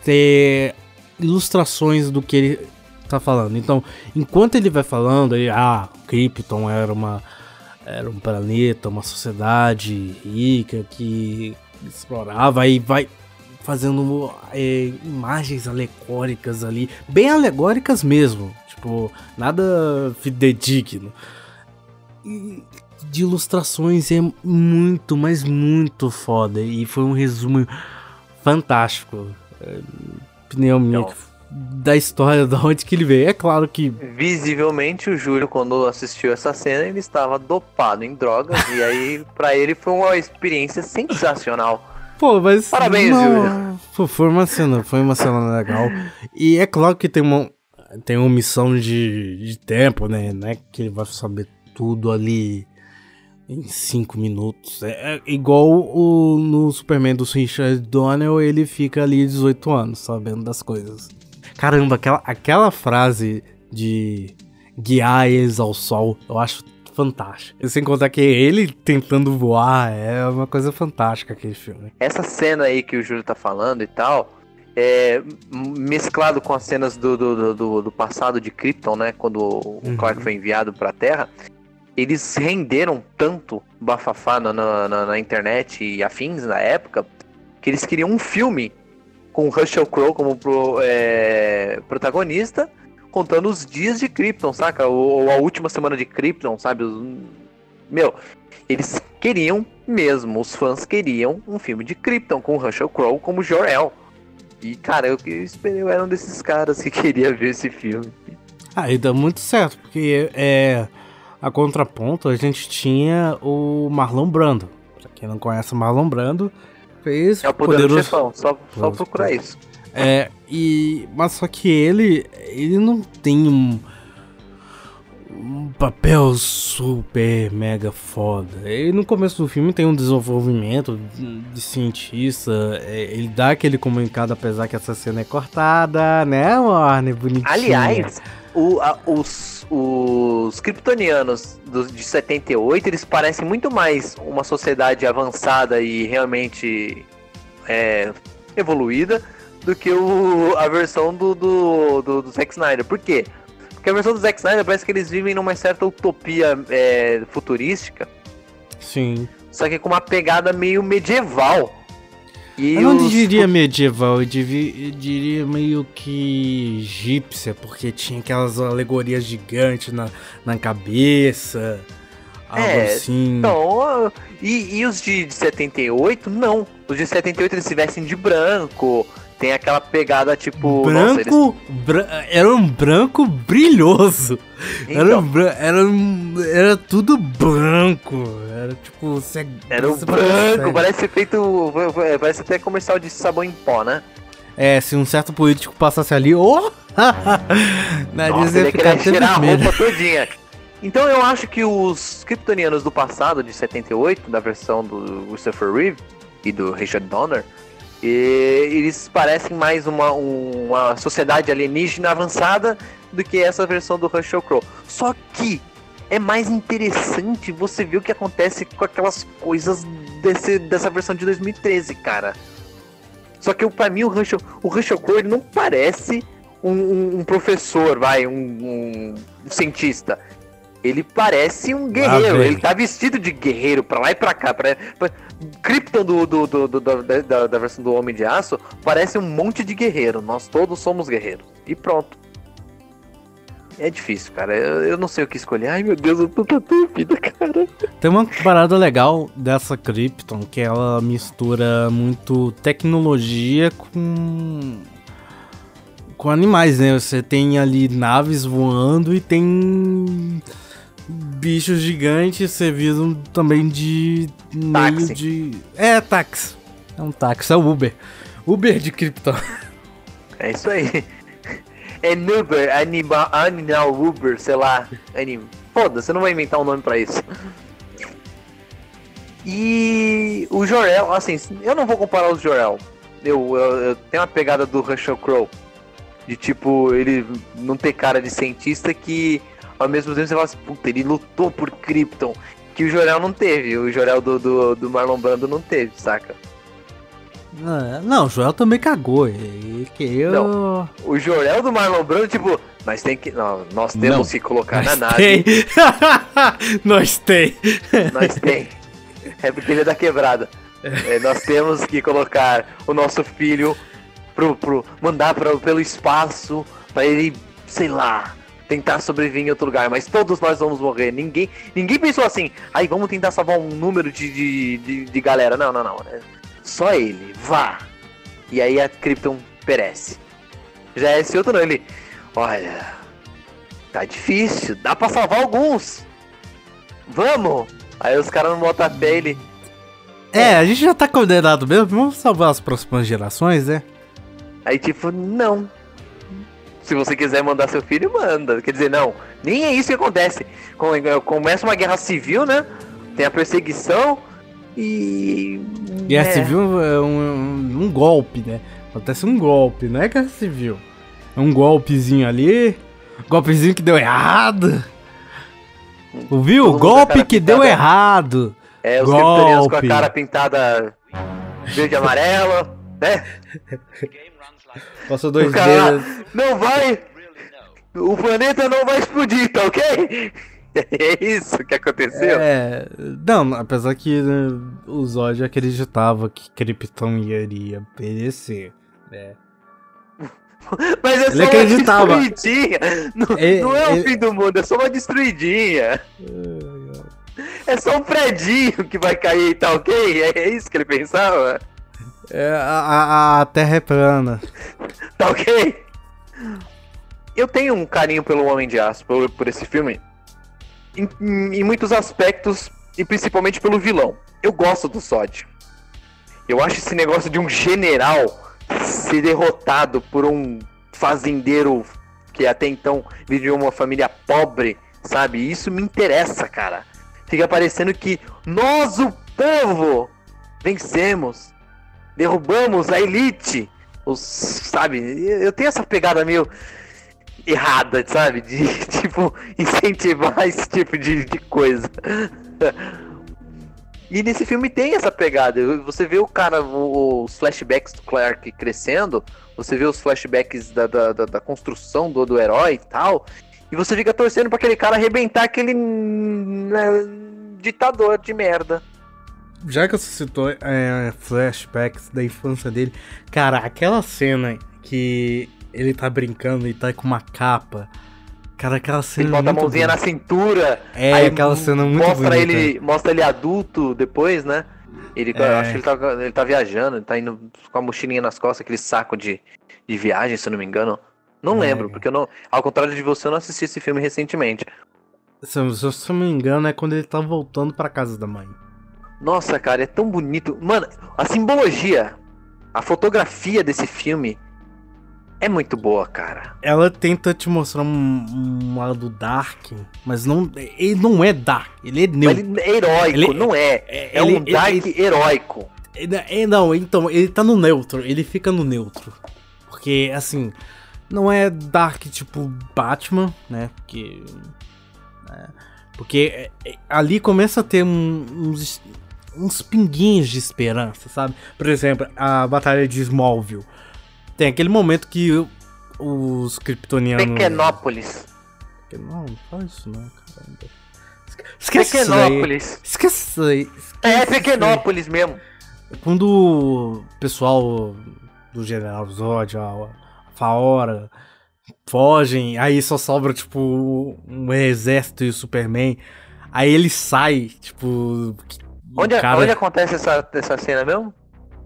Speaker 2: ter ilustrações do que ele tá falando. Então, enquanto ele vai falando, ele, ah, Krypton era uma era um planeta, uma sociedade rica que explorava e vai fazendo é, imagens alegóricas ali, bem alegóricas mesmo, tipo, nada fidedigno. E de ilustrações é muito, mas muito foda e foi um resumo fantástico opinião minha então, da história, de onde que ele veio. É claro que.
Speaker 1: Visivelmente, o Júlio, quando assistiu essa cena, ele estava dopado em drogas. e aí, para ele, foi uma experiência sensacional.
Speaker 2: Pô, mas.
Speaker 1: Parabéns, não...
Speaker 2: Pô, foi uma cena, foi uma cena legal. E é claro que tem uma. Tem uma missão de, de tempo, né? Não é que ele vai saber tudo ali em 5 minutos. É, é, igual o, no Superman do Richard Donnell, ele fica ali 18 anos sabendo das coisas. Caramba, aquela, aquela frase de guiar eles ao sol, eu acho fantástico. Sem contar que ele tentando voar, é uma coisa fantástica aquele filme.
Speaker 1: Essa cena aí que o Júlio tá falando e tal, é, mesclado com as cenas do, do, do, do passado de Krypton, né? Quando o uhum. Clark foi enviado pra Terra eles renderam tanto bafafá na, na, na, internet e afins na época que eles queriam um filme com Russell Crowe como pro, é, protagonista, contando os dias de Krypton, saca? Ou, ou, a última semana de Krypton, sabe? Meu, eles queriam mesmo, os fãs queriam um filme de Krypton com Russell Crowe como Jor-El. E, cara, eu, eu esperei, eu era um desses caras que queria ver esse filme.
Speaker 2: Ah, e dá muito certo, porque é a contraponto, a gente tinha o Marlon Brando. Pra quem não conhece o Marlon Brando, fez.
Speaker 1: É o poderoso, poderoso... chefão, só, só procurar isso.
Speaker 2: É, e. Mas só que ele. Ele não tem um. um papel super mega foda. E no começo do filme tem um desenvolvimento de cientista. é, Ele dá aquele comunicado, apesar que essa cena é cortada, né, Warner? Bonitinho.
Speaker 1: Aliás, o- a- os, os kryptonianos dos, de 78, eles parecem muito mais uma sociedade avançada e realmente é, evoluída do que o, a versão do, do, do, do Zack Snyder. Por quê? Porque a versão do Zack Snyder parece que eles vivem numa certa utopia é, futurística,
Speaker 2: Sim.
Speaker 1: só que com uma pegada meio medieval. E
Speaker 2: Eu não
Speaker 1: os-
Speaker 2: diria medieval, eu, divi- eu diria meio que egípcia, porque tinha aquelas alegorias gigantes na, na cabeça. Algo
Speaker 1: É,
Speaker 2: assim.
Speaker 1: Não, ah, e, e os de, de 78, não. Os de 78 eles se vestem de branco. Tem aquela pegada tipo. nossa,
Speaker 2: branco. bra- era um branco brilhoso. Era,
Speaker 1: Então,
Speaker 2: era, um- era tudo branco. Era tipo. Você,
Speaker 1: era um branco, parece feito. Parece até comercial de sabão em pó, né?
Speaker 2: É, se um certo político passasse ali. Oh! Nariz
Speaker 1: Nossa,
Speaker 2: ia ficar
Speaker 1: tirar a roupa todinha. Então eu acho que os kryptonianos do passado, de 78, da versão do Christopher Reeve e do Richard Donner, e eles parecem mais uma, um- uma sociedade alienígena avançada do que essa versão do Russell Crowe. Só que é mais interessante você ver o que acontece com aquelas coisas desse, dessa versão de 2013, cara. Só que pra mim o Russell, o Russell Crowe ele não parece um, um- um professor, vai, um- um cientista. Ele parece um guerreiro, ele tá vestido de guerreiro pra lá e pra cá. Pra, pra, Krypton do, do, do- do- da, da- da versão do Homem de Aço parece um monte de guerreiro. Nós todos somos guerreiros. E pronto. É difícil, cara. Eu, eu não sei o que escolher. Ai meu Deus, eu tô tão dúvida, cara.
Speaker 2: Tem uma parada legal dessa Krypton que ela mistura muito tecnologia com com animais, né? Você tem ali naves voando e tem bichos gigantes servindo também de
Speaker 1: Táxi.
Speaker 2: de é táxi. É um táxi, é o Uber. Uber de Krypton.
Speaker 1: É isso aí. É Uber, animal, animal Uber, sei lá. Anim... Foda-se, eu não vou inventar um nome pra isso. E o Jorel, assim, eu não vou comparar os Jorel. Eu, eu, eu tenho uma pegada do Russell Crowe. De tipo, ele não ter cara de cientista que ao mesmo tempo você fala assim, puta, ele lutou por Krypton. Que o Jorel não teve, o Jorel do, do, do Marlon Brando não teve, saca?
Speaker 2: Ah, Não, o Joel também cagou. Ele queria.
Speaker 1: O Jorel do Marlon Brando, tipo, nós tem que. Não, nós temos
Speaker 2: Não.
Speaker 1: que colocar na
Speaker 2: Nós
Speaker 1: nave.
Speaker 2: tem. Nós tem.
Speaker 1: Nós tem. É porque ele é da quebrada. É, nós temos que colocar o nosso filho pro, pro mandar pra, pelo espaço pra ele, sei lá, tentar sobreviver em outro lugar. Mas todos nós vamos morrer. Ninguém, ninguém pensou assim. Aí vamos tentar salvar um número de, de, de, de galera. Não, não, não. Só ele. Vá. E aí a Krypton perece. Já é esse outro não. Ele, olha, tá difícil. Dá pra salvar alguns. Vamos. Aí os caras não botam a pé ele.
Speaker 2: É, a gente já tá condenado mesmo. Vamos salvar as próximas gerações, né?
Speaker 1: Aí tipo, não. Se você quiser mandar seu filho, manda. Quer dizer, não. Nem é isso que acontece. Com- Começa uma guerra civil, né? Tem a perseguição e.
Speaker 2: Guerra
Speaker 1: é,
Speaker 2: civil é um, um golpe, né? Acontece um golpe, não é guerra civil. É um golpezinho ali. Golpezinho que deu errado. Ouviu? Golpe que deu
Speaker 1: pintada.
Speaker 2: errado.
Speaker 1: É, os kryptonianos com a
Speaker 2: golpe.
Speaker 1: cara pintada verde e amarela, né?
Speaker 2: Passou dois dedos.
Speaker 1: não vai! O planeta não vai explodir, tá ok? É isso que aconteceu?
Speaker 2: É, não, apesar que né, o Zod acreditava que Krypton iria perecer. né?
Speaker 1: Mas é só
Speaker 2: Ele acreditava.
Speaker 1: uma destruidinha. Não
Speaker 2: É,
Speaker 1: não é o fim do mundo, é só uma destruidinha. É só um predinho que vai cair, tá ok? É isso que ele pensava?
Speaker 2: É, a, a- Terra é plana.
Speaker 1: Tá ok? Eu tenho um carinho pelo Homem de Aço, por, por esse filme. Em, em- em muitos aspectos, e principalmente pelo vilão. Eu gosto do Sod. Eu acho esse negócio de um general ser derrotado por um fazendeiro que até então vivia uma família pobre sabe? Isso me interessa, cara. Fica parecendo que nós, o povo, vencemos, derrubamos a elite, os, sabe? Eu tenho essa pegada meio errada, sabe? De, tipo, incentivar esse tipo de, de coisa. E nesse filme tem essa pegada. Você vê o cara, os flashbacks do Clark crescendo, você vê os flashbacks da, da, da, da construção do, do herói e tal, e você fica torcendo para aquele cara arrebentar aquele né, ditador de merda.
Speaker 2: Já que você citou é, flashbacks da infância dele, cara, aquela cena que ele tá brincando e tá com uma capa Cara, aquela cena.
Speaker 1: Ele bota a mãozinha bonita. na cintura.
Speaker 2: É, aquela cena muito
Speaker 1: mostra
Speaker 2: bonita.
Speaker 1: Ele, mostra ele adulto depois, né? Ele, é. Acho que ele tá, ele tá viajando, ele tá indo com a mochilinha nas costas, aquele saco de, de viagem, se eu não me engano. Não é. lembro, porque eu não. Ao contrário de você, eu não assisti esse filme recentemente.
Speaker 2: Se, se eu não me engano, é quando ele tá voltando pra casa da mãe.
Speaker 1: Nossa, cara, é tão bonito. Mano, a simbologia, a fotografia desse filme é muito boa, cara.
Speaker 2: Ela tenta te mostrar um, um lado dark, mas não, ele não é dark, ele é neutro.
Speaker 1: Ele é heróico, ele, não é. É, é ele, um dark ele, heróico.
Speaker 2: É, não, então, ele tá no neutro, ele fica no neutro. Porque, assim, não é dark tipo Batman, né? Porque. Né? Porque é, é, ali começa a ter um, uns, uns pinguinhos de esperança, sabe? Por exemplo, a batalha de Smallville tem aquele momento que os kryptonianos.
Speaker 1: Pequenópolis.
Speaker 2: Não, não faz isso não, caramba.
Speaker 1: Esquece Pequenópolis.
Speaker 2: Esquece isso aí.
Speaker 1: É, Pequenópolis mesmo.
Speaker 2: Quando o pessoal do General Zod, a Faora, fogem, aí só sobra, tipo, um exército e o Superman. Aí ele sai, tipo.
Speaker 1: Onde, cara... onde acontece essa, essa cena mesmo?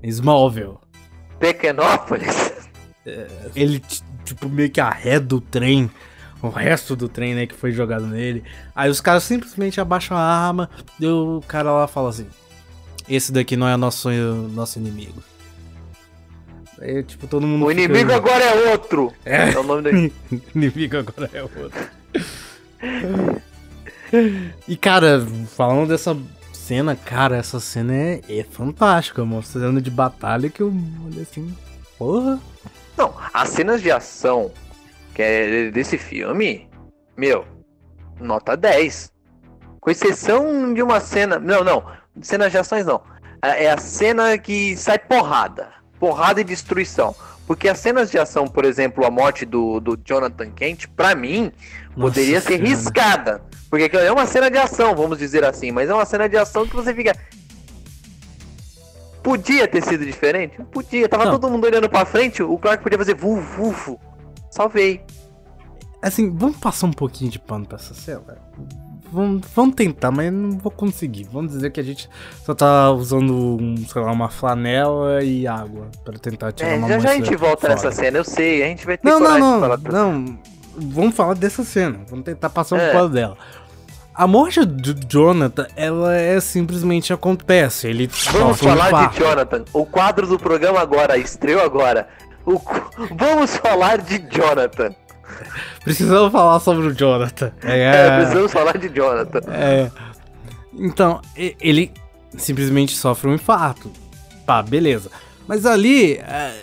Speaker 2: Smallville.
Speaker 1: Pequenópolis?
Speaker 2: ele, tipo, meio que arreda o trem, o resto do trem, né, que foi jogado nele. Aí os caras simplesmente abaixam a arma e o cara lá fala assim: Esse daqui não é nosso, nosso inimigo. Aí, tipo, todo mundo.
Speaker 1: O inimigo agora é outro!
Speaker 2: É, é o nome dele. o inimigo agora é outro. e, cara, falando dessa cena, cara, essa cena é, é fantástica, mostrando de batalha que eu olhei assim, porra.
Speaker 1: Não, as cenas de ação que é desse filme, meu, nota 10. Com exceção de uma cena. Não, não. Cenas de ações não. É, é a cena que sai porrada. Porrada e destruição. Porque as cenas de ação, por exemplo, a morte do, do Jonathan Kent, pra mim, Nossa poderia ser riscada. Porque é uma cena de ação, vamos dizer assim. Mas é uma cena de ação que você fica. Podia ter sido diferente? Podia. Tava não. todo mundo olhando pra frente, o Clark podia fazer vuf, vuf. Salvei.
Speaker 2: Assim, vamos passar um pouquinho de pano pra essa cena? Vamos, vamos tentar, mas não vou conseguir. Vamos dizer que a gente só tá usando, sei lá, uma flanela e água para tentar tirar é, uma
Speaker 1: já já a gente volta fora. nessa cena, eu sei. A gente vai ter
Speaker 2: não, não, não, falar Não, vamos falar dessa cena. Vamos tentar passar é. um pano dela. A morte do Jonathan, ela é simplesmente acontece. Ele
Speaker 1: Vamos falar de Jonathan. O quadro do programa agora, estreou agora. O... Vamos falar de Jonathan.
Speaker 2: Precisamos falar sobre o Jonathan.
Speaker 1: É, é precisamos falar de Jonathan.
Speaker 2: É. Então, ele simplesmente sofre um infarto. Pá, beleza. Mas ali, é,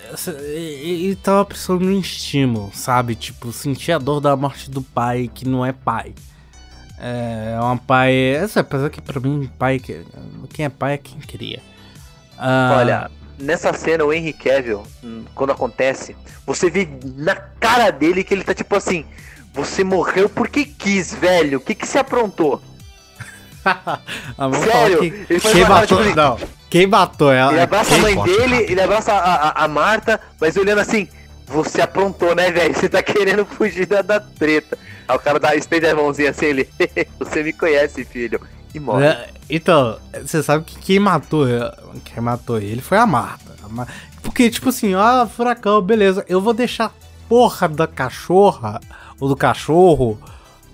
Speaker 2: ele tava precisando de um estímulo, sabe? Tipo, sentir a dor da morte do pai que não é pai. É, é um pai. Essa apesar que pra mim, pai. Quem é pai é quem cria.
Speaker 1: Ah, Olha, nessa cena, o Henry Cavill, hum, quando acontece, você vê na cara dele que ele tá tipo assim: Você morreu porque quis, velho. O que que se aprontou?
Speaker 2: ah, Sério? Que... Ele quem matou? Tipo, não. Quem matou ela?
Speaker 1: Ele abraça a mãe dele, ele abraça a, a, a Marta, mas olhando assim: Você aprontou, né, velho? Você tá querendo fugir da, da treta. Aí o cara dá, estende a mãozinha assim, ele. Você me conhece, filho. E morre. É,
Speaker 2: então, você sabe que quem matou, quem matou ele foi a Marta. Porque, tipo assim, ah, furacão, beleza. Eu vou deixar a porra da cachorra, ou do cachorro,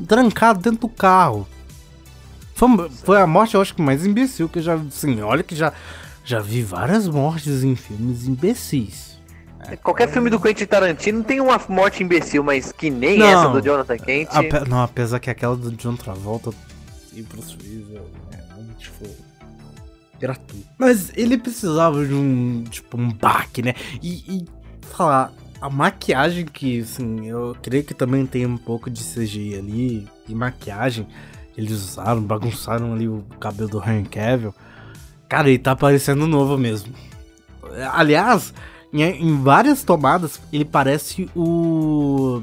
Speaker 2: trancado dentro do carro. Foi, foi a morte, eu acho que mais imbecil que eu já. Assim, olha que já, já vi várias mortes em filmes imbecis.
Speaker 1: Qualquer filme do Quentin Tarantino tem uma morte imbecil, mas que nem
Speaker 2: Não.
Speaker 1: essa do Jonathan Kent.
Speaker 2: Ape- não, apesar que aquela do John Travolta Willis é muito, tipo, gratuito. Mas ele precisava de um, tipo, um baque, né? E, e falar, a maquiagem que, assim, eu creio que também tem um pouco de CGI ali, e maquiagem, eles usaram, bagunçaram ali o cabelo do Henry Cavill. Cara, ele tá parecendo novo mesmo. Aliás, em, em várias tomadas, ele parece o...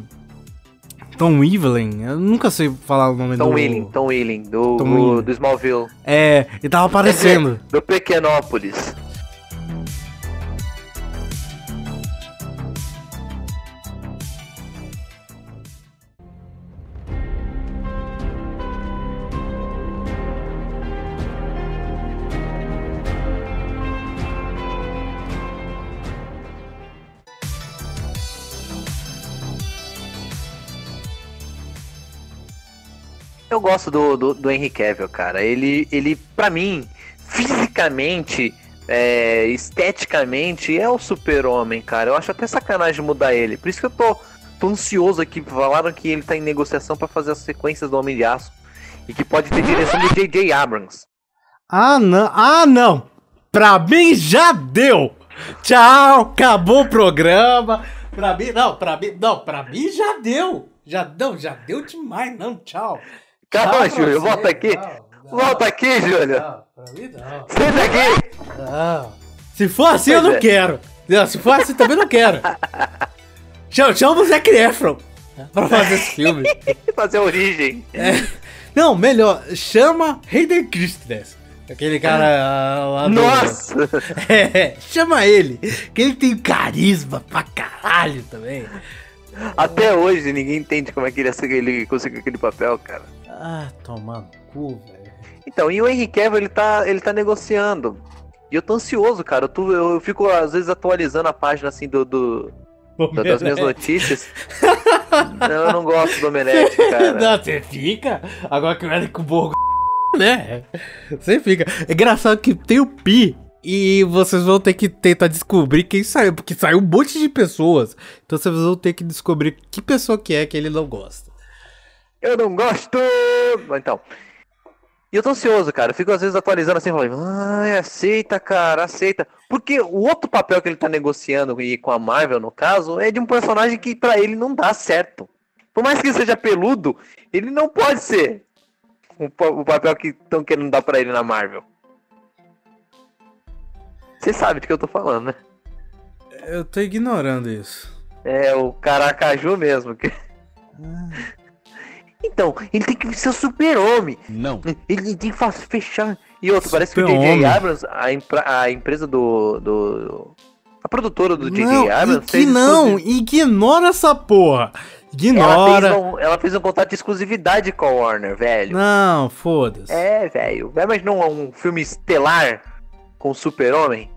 Speaker 2: Tom Evelyn, eu nunca sei falar o nome
Speaker 1: Tom
Speaker 2: do...
Speaker 1: Willing, Tom Willing, do,
Speaker 2: Tom
Speaker 1: do,
Speaker 2: Willing.
Speaker 1: do Smallville.
Speaker 2: É, ele tava aparecendo.
Speaker 1: Do Pequenópolis. Eu gosto do, do, do Henry Cavill, cara. Ele, ele pra mim, fisicamente, é, esteticamente, é o super-homem, cara. Eu acho até sacanagem mudar ele. Por isso que eu tô, tô ansioso aqui. Falaram que ele tá em negociação pra fazer as sequências do Homem de Aço. E que pode ter direção de J.J. Abrams.
Speaker 2: Ah, não. Ah, não. Pra mim já deu. Tchau, acabou o programa. Pra mim, não, pra mim, não, pra mim já deu. Já não, já deu demais, não, tchau.
Speaker 1: Calma, Júlio,
Speaker 2: você.
Speaker 1: volta aqui.
Speaker 2: Não, não,
Speaker 1: Volta aqui, Júlio.
Speaker 2: Não, pra mim não.
Speaker 1: Senta aqui.
Speaker 2: Não. Se for assim, eu
Speaker 1: Pois
Speaker 2: não
Speaker 1: é.
Speaker 2: quero. Não, se for assim, também não quero. Chama, chama o Zac Efron pra fazer esse filme.
Speaker 1: Fazer a origem.
Speaker 2: Não, melhor, chama Hayden Christensen. Aquele cara ah, lá do...
Speaker 1: Nossa!
Speaker 2: É, chama ele, que ele tem carisma pra caralho também.
Speaker 1: Até hoje ninguém entende como é que ele, ele conseguiu aquele papel, cara.
Speaker 2: Ah, tomar no cu, velho.
Speaker 1: Então, e o Henry Cavill, ele tá, ele tá negociando. E eu tô ansioso, cara. Eu, tô- eu fico, às vezes, atualizando a página, assim, do, do- da- das minhas notícias. não, eu não gosto do Omelete, cara.
Speaker 2: Não, você fica. Agora que o Érico Borgo, né? Você fica. É engraçado que tem o Pi. E vocês vão ter que tentar descobrir quem saiu, porque saiu um monte de pessoas. Então vocês vão ter que descobrir que pessoa que é que ele não gosta.
Speaker 1: Eu não gosto! Mas Então. E eu tô ansioso, cara. Eu fico, às vezes, atualizando assim, falando, ai, aceita, cara, aceita. Porque o outro papel que ele tá negociando, e com a Marvel, no caso, é de um personagem que pra ele não dá certo. Por mais que ele seja peludo, ele não pode ser o, pa- o papel que estão querendo dar pra ele na Marvel. Você sabe de que eu tô falando, né?
Speaker 2: Eu tô ignorando isso.
Speaker 1: É o Caracaju mesmo. que- Então, ele tem que ser o super-homem.
Speaker 3: Não.
Speaker 1: Ele tem que fechar. E outro, parece que o. J.J. Abrams, a, impra- a empresa do, do. A produtora do J.J.
Speaker 2: Não,
Speaker 1: Abrams.
Speaker 2: que não, ignora essa porra.
Speaker 1: Ela
Speaker 2: Ignora.
Speaker 1: fez, um, ela fez um contrato de exclusividade com a Warner, velho.
Speaker 2: Não, foda-se.
Speaker 1: É, velho. Vai imaginar um, um filme estelar com o Super-Homem?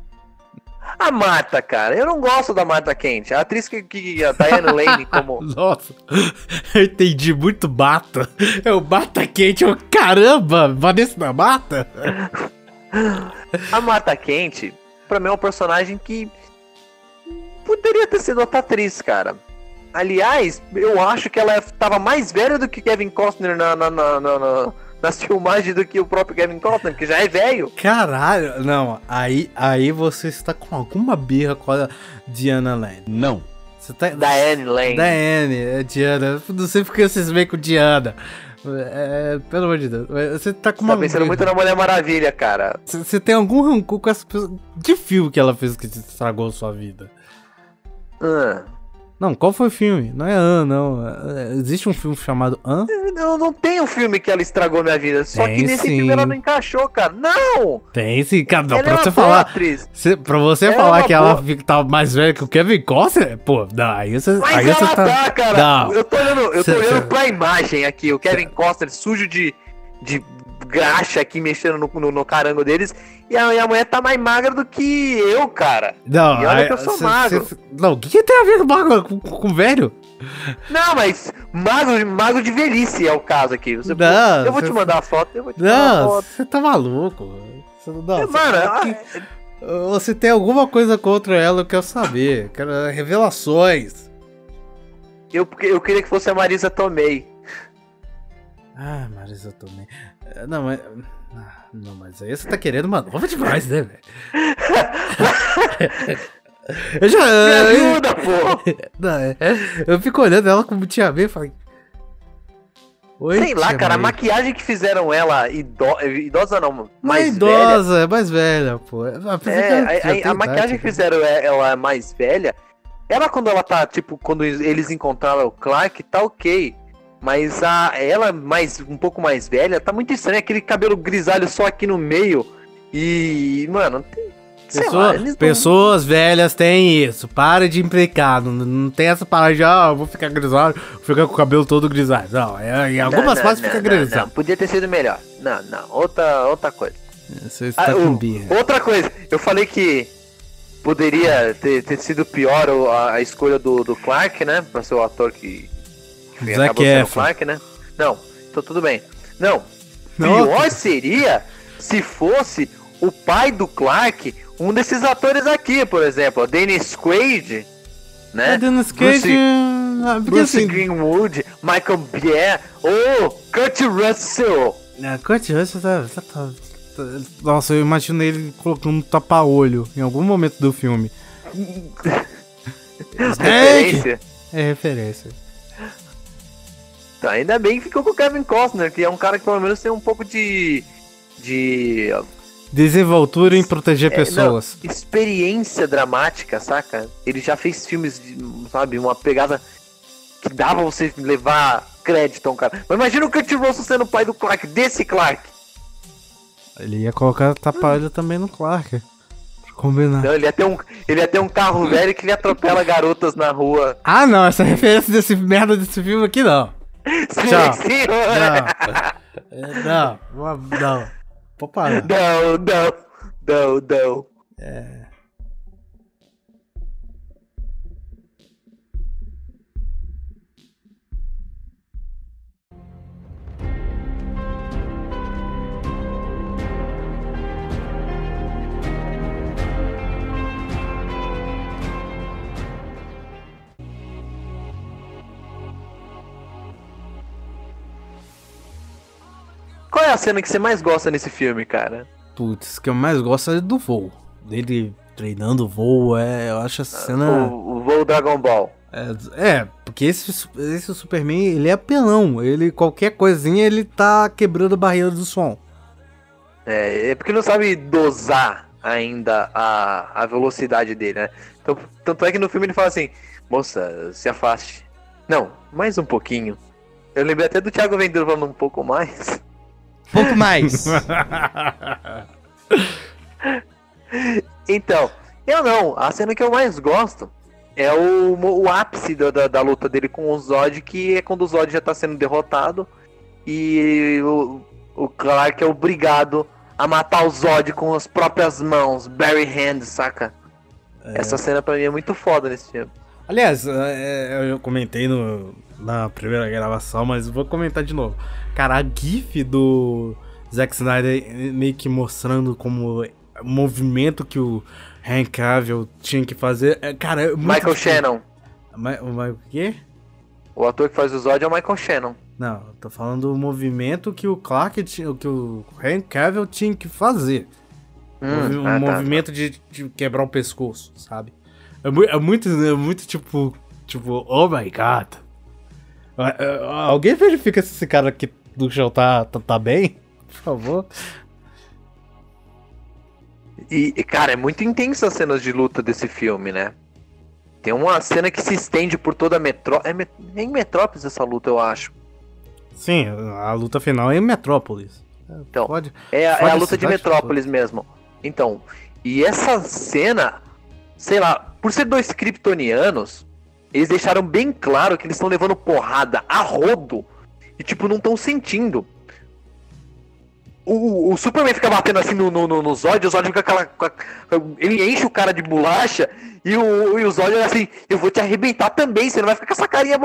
Speaker 1: A Marta, cara. Eu não gosto da Marta Kent. A atriz que, que a Diane Lane como.
Speaker 2: Nossa, eu entendi muito bata. É o bata quente, eu, caramba, Vanessa da Mata?
Speaker 1: A Marta Kent, pra mim, é um personagem que poderia ter sido outra atriz, cara. Aliás, eu acho que ela tava mais velha do que Kevin Costner na, na, na- na- nas filmagens do que o próprio Kevin Costner, que já é velho.
Speaker 2: Caralho, não, aí, aí você está com alguma birra com a Diana Lane.
Speaker 3: Não.
Speaker 2: Você tá...
Speaker 1: Diane Lane.
Speaker 2: Diane, é Diana, não sei porque vocês veem com Diana. É, pelo amor de Deus, você tá com uma...
Speaker 1: tá pensando muito na Mulher Maravilha, cara.
Speaker 2: Você tem algum rancor com essa pessoa? Que filme que ela fez que te estragou sua vida?
Speaker 1: Ah,
Speaker 2: Não, qual foi o filme? Não é An, não. É, Existe um filme chamado An?
Speaker 1: eu não tenho filme que ela estragou minha vida. Só
Speaker 2: Tem
Speaker 1: que nesse
Speaker 2: sim.
Speaker 1: filme ela não encaixou, cara. Não!
Speaker 2: Tem sim, cara. Não,
Speaker 1: ela
Speaker 2: pra
Speaker 1: é
Speaker 2: você falar.
Speaker 1: atriz.
Speaker 2: Cê, pra você
Speaker 1: Ela é
Speaker 2: falar
Speaker 1: uma
Speaker 2: que ela
Speaker 1: boa-
Speaker 2: fica- tava mais velha que o Kevin Costner, pô, não, aí você,
Speaker 1: Mas
Speaker 2: aí você
Speaker 1: ela
Speaker 2: tá.
Speaker 1: tá, cara.
Speaker 2: Não.
Speaker 1: Eu tô olhando, eu tô
Speaker 2: Cê-
Speaker 1: olhando
Speaker 2: cê-
Speaker 1: pra imagem aqui, o Kevin Costner sujo de, de graxa aqui mexendo no, no, no carango deles. E a minha mulher tá mais magra do que eu, cara.
Speaker 2: Não,
Speaker 1: E olha que eu sou
Speaker 2: cê-
Speaker 1: magro.
Speaker 2: cê- não, o que, que tem a ver com, magro- com, com- velho?
Speaker 1: Não, mas magro, magro de velhice é o caso aqui. Você-
Speaker 2: Não,
Speaker 1: eu vou
Speaker 2: cê-
Speaker 1: te mandar a foto, eu vou te
Speaker 2: Não,
Speaker 1: foto.
Speaker 2: você tá maluco. Cê- não,
Speaker 1: É, mano,
Speaker 2: que-
Speaker 1: ah,
Speaker 2: Você tem alguma coisa contra ela, eu quero saber. Quero revelações.
Speaker 1: Eu, eu queria que fosse a Marisa Tomei.
Speaker 2: Ah, Marisa Tomei. Não, mas. Ah, não, mas aí você tá querendo uma nova demais, né, velho? eu já.
Speaker 1: Me ajuda, pô!
Speaker 2: Não, é, eu fico olhando ela como tia B e falei.
Speaker 1: Oi, Sei lá, cara, a maquiagem que fizeram ela ido... idosa não, mais
Speaker 2: não é idosa, é mais velha, pô.
Speaker 1: É, a, a, a maquiagem que fizeram ela mais velha, ela quando ela tá, tipo, quando eles encontraram o Clark, tá ok. Mas a ela mais um pouco mais velha, tá muito estranho aquele cabelo grisalho só aqui no meio. E, mano, tem,
Speaker 2: Pessoa, lá, pessoas não... velhas têm isso. Para de implicar. Não, não tem essa parada de, ah, vou ficar grisalho, vou ficar com o cabelo todo grisalho. Não, é, em algumas fases fica grisalho. Não,
Speaker 1: podia ter sido melhor. Não, não. Outra, outra coisa.
Speaker 2: Você está ah, com birra.
Speaker 1: Outra coisa. Eu falei que poderia ter, ter sido pior a, a escolha do, do Clark, né? Pra ser o ator que,
Speaker 2: acabou sendo
Speaker 1: Clark, né? Não, então tudo bem. Não, pior seria se fosse o pai do Clark um desses atores aqui, por exemplo, Dennis Quaid, né?
Speaker 2: É, Dennis Quaid... Bruce,
Speaker 1: ah, Bruce assim... Greenwood, Michael Bier ou Kurt Russell.
Speaker 2: É, Kurt Russell tá, tá, tá, tá, Nossa, eu imagino ele colocando um tapa-olho em algum momento do filme.
Speaker 1: referência.
Speaker 2: É referência.
Speaker 1: Ainda bem que ficou com o Kevin Costner, que é um cara que pelo menos tem um pouco de. de
Speaker 2: Desenvoltura em proteger é, pessoas.
Speaker 1: Não, experiência dramática, saca? Ele já fez filmes, sabe, uma pegada que dava você levar crédito a um cara. Mas imagina o Kurt Russell sendo o pai do Clark, desse Clark.
Speaker 2: Ele ia colocar tapalha hum. também no Clark. Combinar.
Speaker 1: Não, ele ia, ter um, ele ia ter um carro velho que ele atropela garotas na rua.
Speaker 2: Ah, não, essa referência desse merda desse filme aqui não. Sim, Tchau. Sim, não. não, não. Pô, para.
Speaker 1: Não, não, não, não.
Speaker 2: É.
Speaker 1: Qual é a cena que você mais gosta nesse filme, cara?
Speaker 2: Putz, que eu mais gosto é do voo. Dele treinando o voo, é, eu acho essa cena.
Speaker 1: O, o voo Dragon Ball.
Speaker 2: É, é, porque esse, esse Superman, ele é apelão. Ele, qualquer coisinha, ele tá quebrando a barreira do som.
Speaker 1: É, é porque não sabe dosar ainda a, a velocidade dele, né? Então, tanto é que no filme ele fala assim: moça, se afaste. Não, mais um pouquinho. Eu lembrei até do Thiago Ventura falando um pouco mais.
Speaker 2: Pouco mais.
Speaker 1: então, eu não. A cena que eu mais gosto é o, o ápice da, da, da, luta dele com o Zod, que é quando o Zod já tá sendo derrotado e o, o Clark é obrigado a matar o Zod com as próprias mãos, Barry Hand, saca? É. Essa cena pra mim é muito foda nesse filme.
Speaker 2: Aliás, é, eu comentei no, na primeira gravação, mas vou comentar de novo. Cara, a GIF do Zack Snyder meio que mostrando como movimento que o Hank Cavill tinha que fazer. É, cara, é
Speaker 1: Michael difícil. Shannon.
Speaker 2: Ma o Michael quê?
Speaker 1: O ator que faz o Zod é o Michael Shannon.
Speaker 2: Não, tô falando do movimento que o Clark tinha, que o Hank Cavill tinha que fazer. Hum, um ah, tá, movimento tá. De, de, quebrar o pescoço, sabe? É, é muito, é muito tipo, tipo, oh my god. Alguém verifica se esse cara aqui do chão tá, tá, tá bem? Por favor.
Speaker 1: E, cara, é muito intensa as cenas de luta desse filme, né? Tem uma cena que se estende por toda a metrópole. É, é, em Metrópolis essa luta, eu acho.
Speaker 2: Sim, a luta final é em Metrópolis.
Speaker 1: Então, pode, é, pode é a luta de Metrópolis mesmo. Então, e essa cena, sei lá, por ser dois kryptonianos, eles deixaram bem claro que eles estão levando porrada a rodo e, tipo, não estão sentindo. O, o, Superman fica batendo assim no, no, no, no Zod, o Zod fica aquela. Ele enche o cara de bolacha e o, e o Zod é assim: Eu vou te arrebentar também, você não vai ficar com essa carinha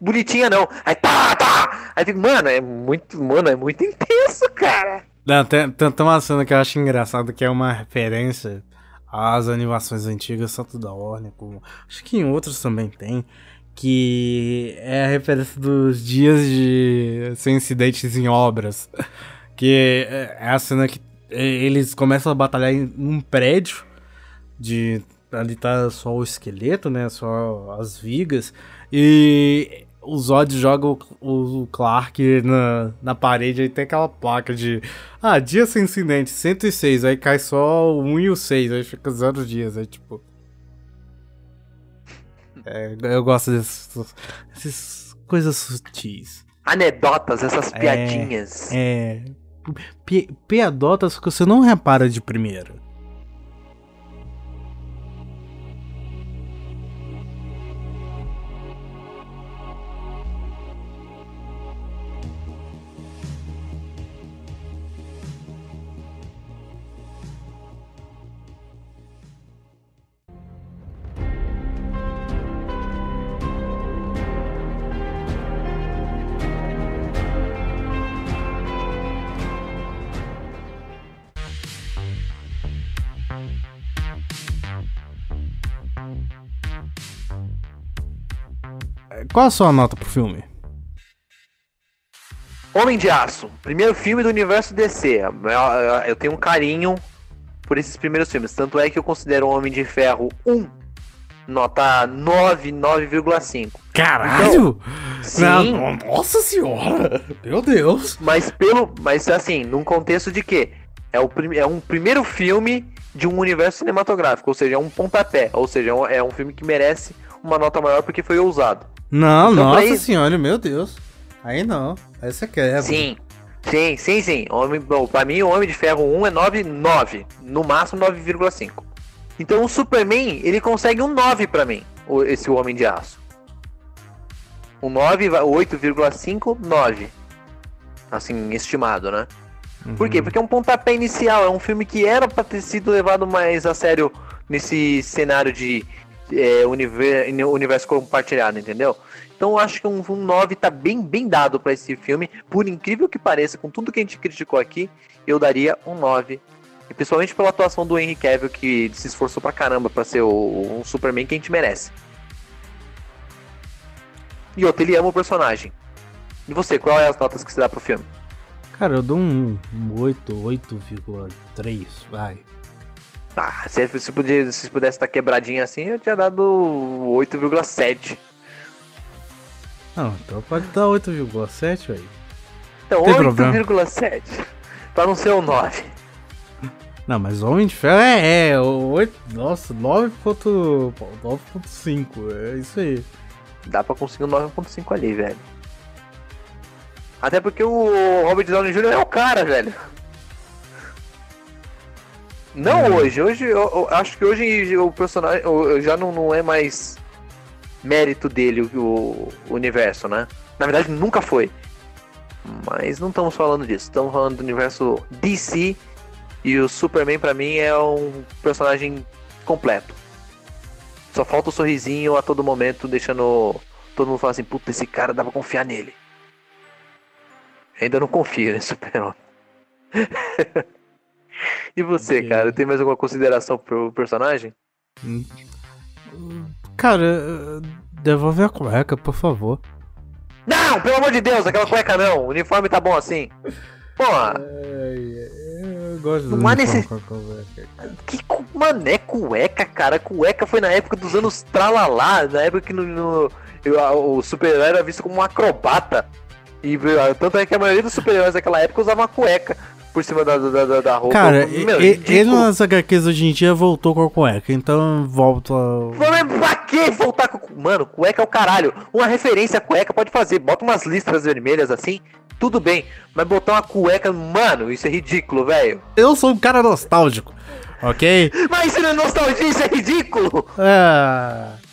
Speaker 1: bonitinha, não. Aí tá, tá. Aí fica, mano, é muito. Mano, é muito intenso, cara.
Speaker 2: Não, tem, tem, tem uma cena que eu acho engraçada que é uma referência as animações antigas, tanto da Warner como. Acho que em outros também tem. Que é a referência dos dias de sem incidentes em obras. Que é a cena que eles começam a batalhar em um prédio de ali tá só o esqueleto, né? Só as vigas. E o Zod joga o, o Clark na, na parede, aí tem aquela placa de ah, dia sem incidente, 106, aí cai só o 1 e o 6, aí fica zero dias, aí tipo. É, eu gosto dessas, dessas coisas sutis.
Speaker 1: Anedotas, essas é, piadinhas.
Speaker 2: É. Pi, piadotas que você não repara de primeira. Qual a sua nota pro filme?
Speaker 1: Homem de Aço, primeiro filme do universo DC. Eu tenho um carinho por esses primeiros filmes. Tanto é que eu considero o Homem de Ferro 1 nota 9, 9,5.
Speaker 2: Caralho! Então, sim. Nossa senhora! Meu Deus!
Speaker 1: Mas pelo. Mas assim, num contexto de que é, o, é um primeiro filme de um universo cinematográfico, ou seja, é um pontapé, ou seja, é um, é um filme que merece uma nota maior porque foi ousado.
Speaker 2: Não, então, nossa aí... senhora, meu Deus. Aí não. Aí você quebra.
Speaker 1: Sim. Sim, sim, sim. Homem, bom, pra mim, o Homem de Ferro 1 é 9,9. No máximo 9,5. Então o Superman, ele consegue um 9 pra mim, esse Homem de Aço. Um 9, 8,5, 9. Assim, estimado, né? Uhum. Por quê? Porque é um pontapé inicial, é um filme que era pra ter sido levado mais a sério nesse cenário de é, universo, universo compartilhado, entendeu? Então eu acho que um, um 9 tá bem, bem dado para esse filme. Por incrível que pareça, com tudo que a gente criticou aqui, eu daria um 9. E principalmente pela atuação do Henry Cavill, que se esforçou pra caramba pra ser o, um Superman que a gente merece. E outro, ele ama o personagem. E você, qual é as notas que você dá pro filme?
Speaker 2: Cara, eu dou um, um 8, 8,3, vai.
Speaker 1: Ah, se, se, podia, se pudesse estar quebradinho assim, eu tinha dado 8,7.
Speaker 2: Não, então pode dar 8,7, velho.
Speaker 1: Então, 8,7. Pra não ser o 9.
Speaker 2: Não, mas Homem de Ferro é, é 8, nossa, 9.5, é isso aí.
Speaker 1: Dá pra conseguir um 9.5 ali, velho. Até porque o Robert Downey Jr. é o cara, velho. Não hum. hoje. Hoje eu, eu, acho que hoje o personagem já não, não é mais mérito dele o, o, universo, né? Na verdade nunca foi. Mas não estamos falando disso. Estamos falando do universo DC e o Superman para mim é um personagem completo. Só falta o sorrisinho a todo momento, deixando todo mundo falar assim, puta, esse cara dá pra confiar nele. Ainda não confio nesse super-homem. E você, okay. cara, tem mais alguma consideração pro personagem? Hum.
Speaker 2: Cara, devolve a cueca, por favor.
Speaker 1: Não, pelo amor de Deus, aquela cueca não. O uniforme tá bom assim. Porra. eu gosto do Mas nesse... Que mano, é cueca, cara. Cueca foi na época dos anos tralalá, na época que no, no o super-herói era visto como um acrobata. E tanto é que a maioria dos super-heróis daquela época usava uma cueca por cima da, da, da roupa.
Speaker 2: Cara, Meu, ele nas HQs hoje em dia voltou com a cueca, então volta.
Speaker 1: Mas pra que voltar com. Mano, cueca é o caralho. Uma referência a cueca pode fazer. Bota umas listras vermelhas assim, tudo bem. Mas botar uma cueca, mano, isso é ridículo, velho.
Speaker 2: Eu sou um cara nostálgico, ok?
Speaker 1: Mas isso não é nostalgia, isso é ridículo!
Speaker 2: É.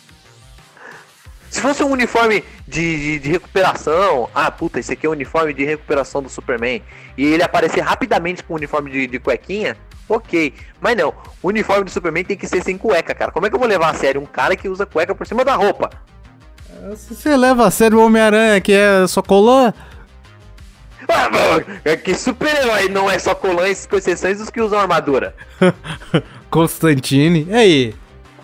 Speaker 1: Se fosse um uniforme de, de, de, recuperação, ah, puta, esse aqui é o uniforme de recuperação do Superman, e ele aparecer rapidamente com o uniforme de, de cuequinha, ok. Mas não, o uniforme do Superman tem que ser sem cueca, cara. Como é que eu vou levar a sério um cara que usa cueca por cima da roupa?
Speaker 2: Se você leva a sério o Homem-Aranha, que é só colã.
Speaker 1: Ah, que super-herói não é só colãs, com exceções dos que usam armadura.
Speaker 2: Constantine. E aí?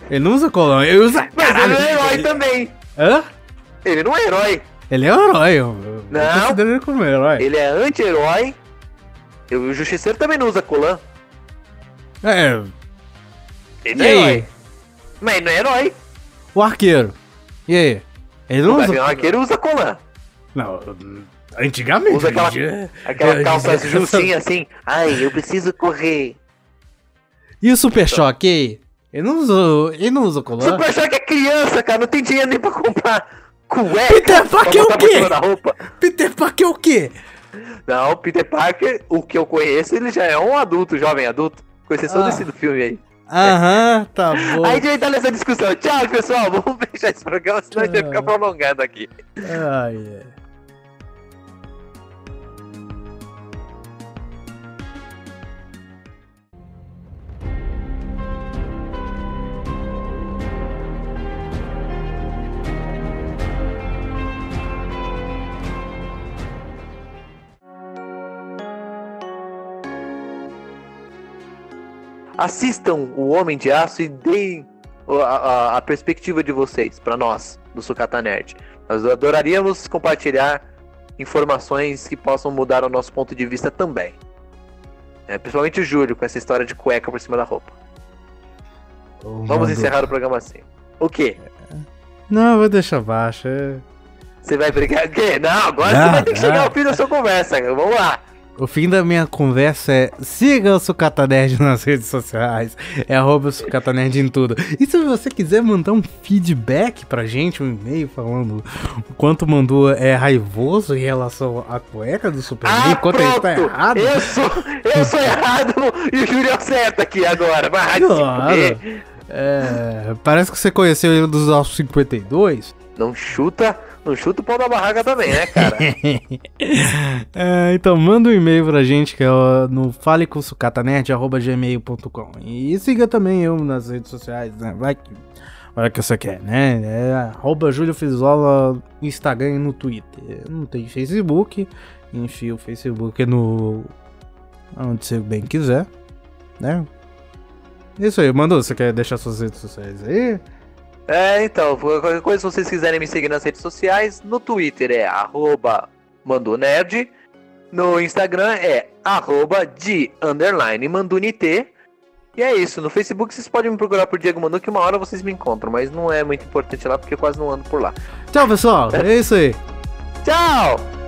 Speaker 2: Ele não usa colã, ele usa.
Speaker 1: Mas ele é herói também.
Speaker 2: Hã?
Speaker 1: Ele não é herói.
Speaker 2: Ele é um herói, eu, eu
Speaker 1: Não.
Speaker 2: considero ele como herói.
Speaker 1: Ele é anti-herói. O Justiceiro também não usa colã.
Speaker 2: É,
Speaker 1: Ele
Speaker 2: e
Speaker 1: não é herói. Mas ele não é herói.
Speaker 2: O arqueiro. E aí? Ele não
Speaker 1: O
Speaker 2: usa.
Speaker 1: Gavião Arqueiro usa colã.
Speaker 2: Não, antigamente.
Speaker 1: Usa aquela,
Speaker 2: é-
Speaker 1: aquela
Speaker 2: é-
Speaker 1: calça
Speaker 2: é-
Speaker 1: justinha assim. Ai, eu preciso correr.
Speaker 2: E o Super Choque, e? Ele não usa. Ele não usa colã?
Speaker 1: Super Choque é criança, cara. Não tem dinheiro nem pra comprar cueca.
Speaker 2: Peter Parker é o quê? Peter Parker é o quê?
Speaker 1: Não, Peter Parker, o que eu conheço, ele já é um adulto, jovem adulto. Com exceção
Speaker 2: Ah.
Speaker 1: desse do filme aí.
Speaker 2: Aham, tá bom.
Speaker 1: Aí a gente vai entrar nessa discussão. Tchau, pessoal. Vamos fechar esse programa, senão a gente vai ficar prolongado aqui.
Speaker 2: Ai, ai.
Speaker 1: Assistam o Homem de Aço e deem a, a- a perspectiva de vocês pra nós, do Sucata Nerd. Nós adoraríamos compartilhar informações que possam mudar o nosso ponto de vista também. É, principalmente o Júlio, com essa história de cueca por cima da roupa.
Speaker 2: Ô,
Speaker 1: Vamos encerrar o programa assim. O quê?
Speaker 2: Não, vou deixar baixo. é-
Speaker 1: Você vai brigar? O quê? Não, agora
Speaker 2: Não,
Speaker 1: você vai ter que chegar
Speaker 2: não.
Speaker 1: ao fim da sua conversa. Vamos lá.
Speaker 2: O fim da minha conversa é siga o Sucata Nerd nas redes sociais. É arroba Sucata Nerd em tudo. E se você quiser mandar um feedback pra gente, um e-mail falando o quanto mandou é raivoso em relação à cueca do Superman,
Speaker 1: Ah,
Speaker 2: quanto ele tá
Speaker 1: pronto.
Speaker 2: errado.
Speaker 1: Eu sou, eu sou errado e o Júlio é o certo aqui agora. Vai
Speaker 2: Claro. É, parece que você conheceu ele dos anos 52.
Speaker 1: Não chuta, não chuta o pau da barraca também, né, cara?
Speaker 2: É, então manda um e-mail pra gente que é no faleconsucatanerd.gmail.com E siga também eu nas redes sociais, né? Vai que. Olha que você quer, né? É arroba Júlio Frizola no Instagram e no Twitter. Não tem Facebook. Enfia o Facebook no. Onde você bem quiser, né? Isso aí, mandou. Você quer deixar suas redes sociais aí?
Speaker 1: É, então, qualquer coisa, se vocês quiserem me seguir nas redes sociais, no Twitter é arroba mandonerd, no Instagram é arroba de underline mandunité, e é isso, no Facebook vocês podem me procurar por Diego Manu, que uma hora vocês me encontram, mas não é muito importante lá, porque eu quase não ando por lá.
Speaker 2: Tchau, pessoal. É isso aí.
Speaker 1: Tchau!